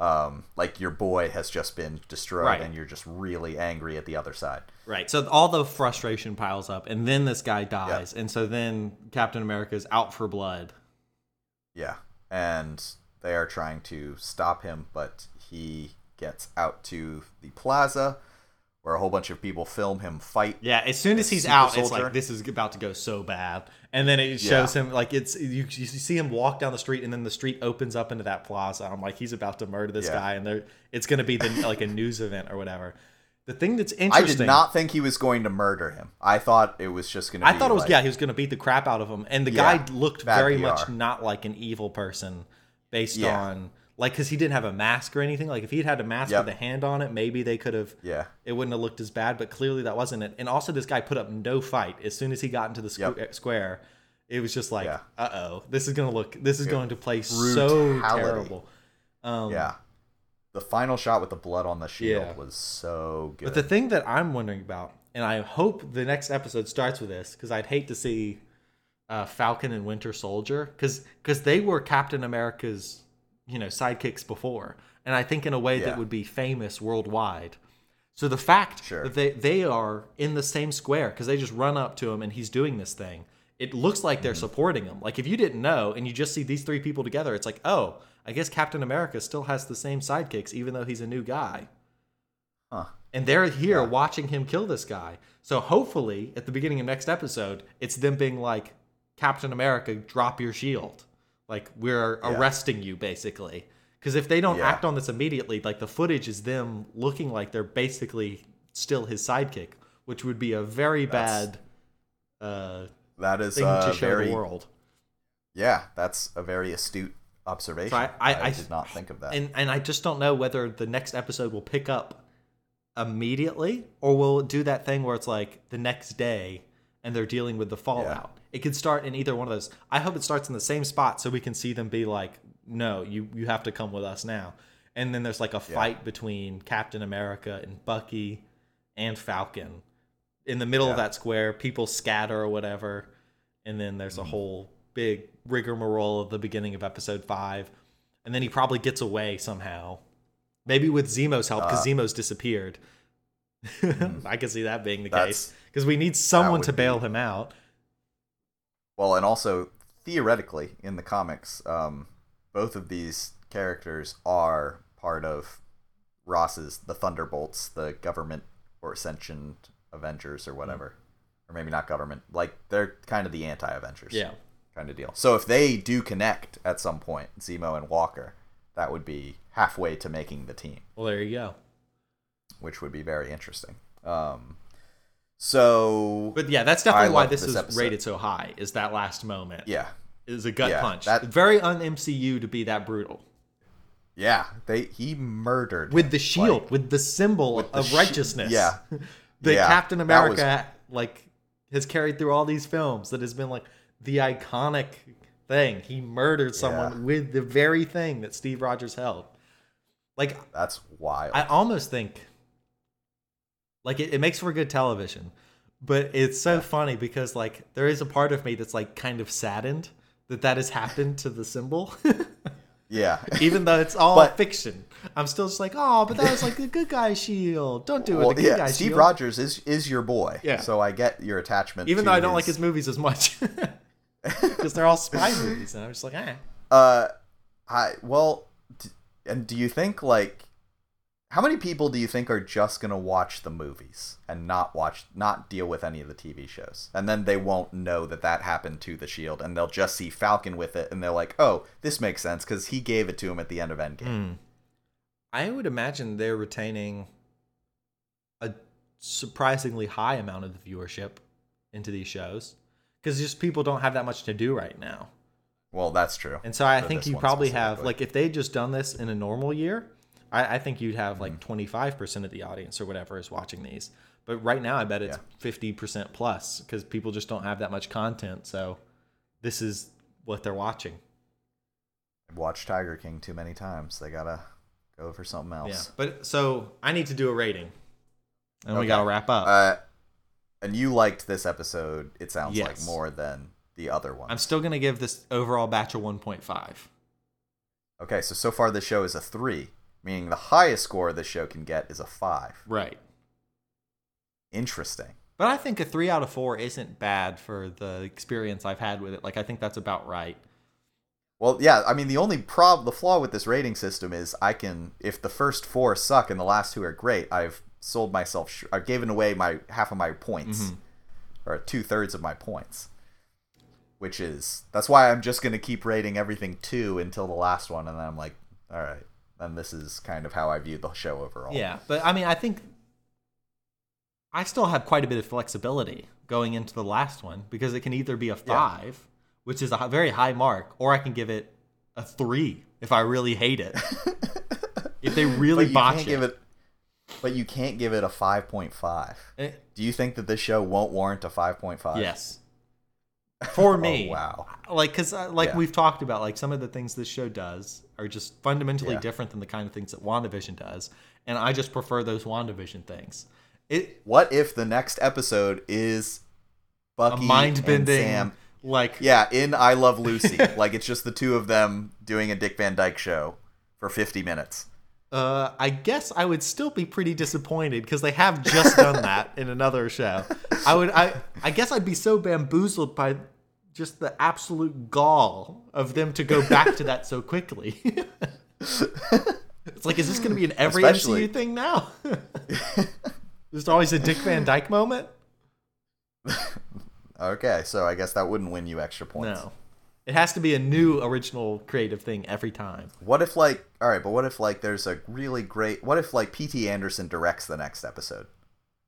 Um, like your boy has just been destroyed Right. and you're just really angry at the other side. Right. So all the frustration piles up, and then this guy dies, and so then Captain America is out for blood. Yeah, and they are trying to stop him, but he gets out to the plaza where a whole bunch of people film him fight. Yeah, as soon as he's super out, it's like this is about to go so bad, and then it shows Yeah. him like it's you, you see him walk down the street, and then the street opens up into that plaza. I'm like, he's about to murder this Yeah. guy, and they're it's going to be the, like a news event or whatever. The thing that's interesting, I did not think he was going to murder him. I thought it was just going to. I thought it was yeah, he was going to beat the crap out of him, and the Yeah, guy looked very PR. much not like an evil person, based on like because he didn't have a mask or anything. Like if he'd had a mask Yep. with a hand on it, maybe they could have. Yeah. It wouldn't have looked as bad, but clearly that wasn't it. And also, this guy put up no fight as soon as he got into the squ- Yep. square. It was just like, Yeah. uh oh, this is gonna look, this is going to play so terrible. Um, Yeah. The final shot with the blood on the shield Yeah. was so good. But the thing that I'm wondering about, and I hope the next episode starts with this, because I'd hate to see uh, Falcon and Winter Soldier, because because they were Captain America's you know sidekicks before, and I think in a way Yeah. that would be famous worldwide. So the fact Sure. that they they are in the same square because they just run up to him and he's doing this thing. It looks like Mm-hmm. they're supporting him. Like if you didn't know and you just see these three people together, it's like, oh, I guess Captain America still has the same sidekicks even though he's a new guy huh. and they're here Yeah. watching him kill this guy. So hopefully, at the beginning of next episode, it's them being like, "Captain America, drop your shield! Like we're Yeah. arresting you, basically." Because if they don't Yeah. act on this immediately, like the footage is them looking like they're basically still his sidekick, which would be a very That's bad uh, That is thing uh, to show very the world. yeah. That's a very astute observation. So I- I- I- did not think of that. and and I just don't know whether the next episode will pick up immediately or will it do that thing where it's like the next day and they're dealing with the fallout. It could start in either one of those. I hope it starts in the same spot so we can see them be like, "No, you you have to come with us now." And then there's like a fight between Captain America and Bucky and Falcon. In the middle of that square, people scatter or whatever, and then there's a whole big rigmarole of the beginning of episode five, and then he probably gets away somehow. Maybe with Zemo's help, because Uh, Zemo's disappeared. I can see that being the case because we need someone to bail be- him out. Well, and also theoretically in the comics, um, both of these characters are part of Ross's the Thunderbolts, the government or sentient Avengers or whatever, or maybe not government. Like they're kind of the anti-Avengers, Yeah. kind of deal. So if they do connect at some point, Zemo and Walker, that would be halfway to making the team, Well, there you go. which would be very interesting. Um, so But yeah, that's I definitely why this this is episode. rated so high. Is that last moment? yeah, is a gut Yeah, punch. that- Very un MCU to be that brutal. yeah, they he murdered With him, the shield, like- with the symbol With the of righteousness. yeah. that Yeah, Captain that was- America like has carried through all these films that has been like the iconic thing. He murdered someone Yeah. with the very thing that Steve Rogers held. Like That's wild. I almost think like it, it makes for good television. But it's so funny because like there is a part of me that's like kind of saddened that that has happened to the symbol. yeah. even though it's all But- fiction. I'm still just like, oh, but that was like the good guy shield. Don't do it. well, the good yeah. guy Steve shield. Rogers is is your boy. Yeah. So I get your attachment. Even though I don't like his movies as much, because they're all spy movies, and I'm just like, eh. Uh, I well, d- and do you think like, how many people do you think are just gonna watch the movies and not watch, not deal with any of the TV shows, and then they won't know that that happened to the Shield, and they'll just see Falcon with it, and they're like, oh, this makes sense because he gave it to him at the end of Endgame. Hmm. I would imagine they're retaining a surprisingly high amount of the viewership into these shows because just people don't have that much to do right now. Well, that's true. And so I think you probably have like if they just done this in a normal year, I, I think you'd have Mm-hmm. like twenty five percent of the audience or whatever is watching these. But right now, I bet it's Yeah. fifty percent plus because people just don't have that much content. So this is what they're watching. I've watched Tiger King too many times. They gotta go for something Yeah. else. But so I need to do a rating, and we gotta wrap up. Uh, and you liked this episode. It sounds like more than the other one. I'm still gonna give this overall batch a one point five. Okay, so so far the show is a three, meaning the highest score the show can get is a five. Right. Interesting. But I think a three out of four isn't bad for the experience I've had with it. Like I think that's about right. Well, yeah, I mean the only prob the flaw with this rating system is I can if the first four suck and the last two are great, I've sold myself. Sh- I've given away my half of my points, Mhm. or two thirds of my points, which is that's why I'm just gonna keep rating everything two until the last one, and then I'm like, all right, then this is kind of how I view the show overall. Yeah, but I mean, I think I still have quite a bit of flexibility going into the last one because it can either be a five, which is a very high mark, or I can give it a three if I really hate it. if they really but you botch can't it. give it. But you can't give it a five point five. Eh, Do you think that this show won't warrant a five point five? yes. For me, Oh, wow. like because uh, like Yeah. we've talked about, like some of the things this show does are just fundamentally Yeah. different than the kind of things that WandaVision does, and I just prefer those WandaVision things. It What if the next episode is Bucky mind and bending Sam? like Yeah, in I Love Lucy. like it's just the two of them doing a Dick Van Dyke show for 50 minutes. Uh, I guess I would still be pretty disappointed because they have just done that in another show. I would, I, I guess I'd be so bamboozled by just the absolute gall of them to go back to that so quickly. it's like, is this going to be an every Especially- MCU thing now? There's always a Dick Van Dyke moment. Okay, so I guess that wouldn't win you extra points. No, it has to be a new original creative thing every time. What if like all right, but what if like there's a really great what if like PT Anderson directs the next episode?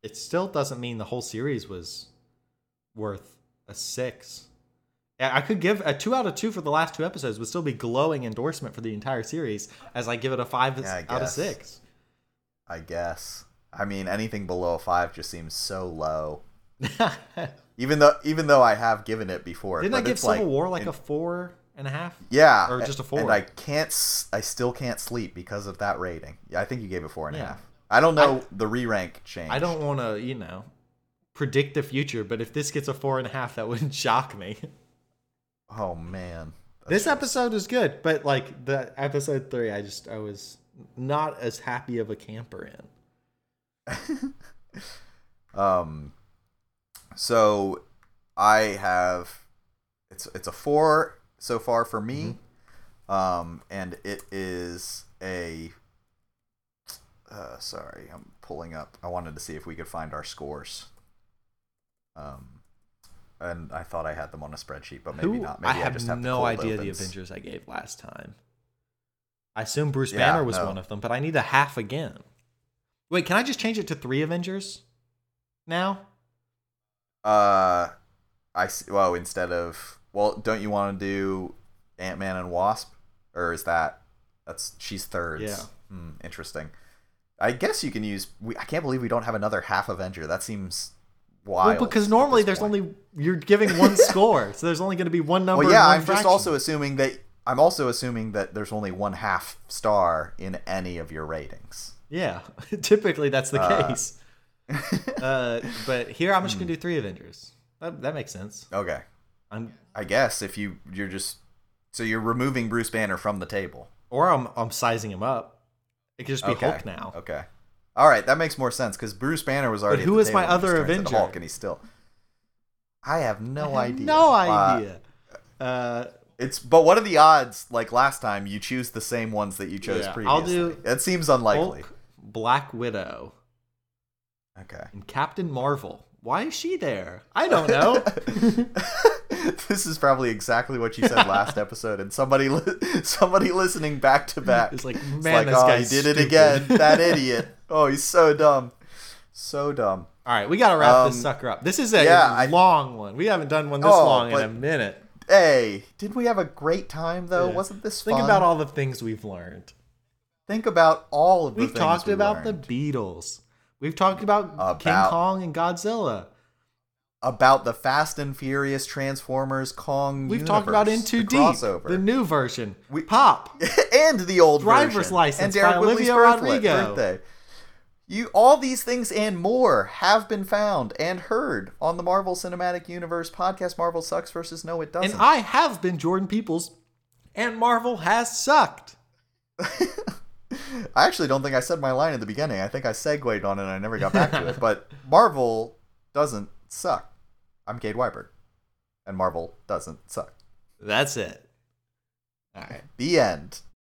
It still doesn't mean the whole series was worth a six. I I could give a two out of two for the last two episodes would still be glowing endorsement for the entire series as I give it a five Yeah, I out of six. I guess. I mean, anything below a 5 just seems so low. Even though even though I have given it before. Didn't I give Civil like War like in- a four and a half? Yeah, Or just a four? And I can't. I still can't sleep because of that rating. Yeah, I think you gave it four and a half. Yeah. I don't know the re-rank change. I don't want to, you know, predict the future, but if this gets a four and a half, that wouldn't shock me. Oh man. this episode is good, but like the episode three, I just I was not as happy of a camper in. Um, so I have it's it's a four so far for me, um, and it is a. Uh, sorry, I'm pulling up. I wanted to see if we could find our scores. Um, and I thought I had them on a spreadsheet, but maybe Who? not. Maybe I have, just have no idea the opens. Avengers I gave last time. I assume Bruce Yeah, Banner was no. one of them, but I need a half again. Wait, can I just change it to three Avengers now? Uh, I see. Well, instead of well, don't you want to do Ant Man and Wasp, or is that that's she's thirds? Yeah. Hmm, interesting. I guess you can use. We, I can't believe we don't have another half Avenger. That seems wild. Well, because normally there's point. only you're giving one score, so there's only going to be one number. Well, yeah. I'm just also assuming that I'm also assuming that there's only one half star in any of your ratings. yeah. Typically that's the Uh, case. uh, but here I'm just going to do three Avengers. That, that makes sense. Okay. I'm I guess if you you're just so you're removing Bruce Banner from the table. or I'm I'm sizing him up. It could just be okay. Hulk now. Okay. All right, that makes more sense because Bruce Banner was already. who at the is my other Avenger? Hulk, and he's still. I have no I have idea. No Uh, idea. Uh, it's but what are the odds? Like last time, you choose the same ones that you chose Yeah, previously. I'll do It seems unlikely. Hulk, Black Widow, Okay. and Captain Marvel. Why is she there? I don't know. this is probably exactly what you said last episode, and somebody li- somebody listening back to back. It's like, man, like, this oh, guy's he did it again. That idiot. Oh, he's so dumb. So dumb. All right, we got to wrap this Um, sucker up. This is a yeah, I- long one. We haven't done one this Oh, long in a minute. Hey, didn't we have a great time though? Yeah. Wasn't this fun? Think about all the things we've learned. Think about all of the things. We've talked we about learned. the Beatles. We've talked about, King Kong and Godzilla. about the Fast and Furious Transformers Kong. We've talked about In universe, Too the Deep, crossover, the new version. We- Pop. and the old version. Driver's version, License and Deryck by Olivia Rodrigo. birthday. You all these things and more have been found and heard on the Marvel Cinematic Universe podcast. Marvel sucks versus no, it doesn't. And I have been Jordan Peoples, and Marvel has sucked. I actually don't think I said my line at the beginning. I think I segued on it and I never got back to it. But Marvel doesn't suck. I'm Cade Weiberg. And Marvel doesn't suck. That's it. All right. The end.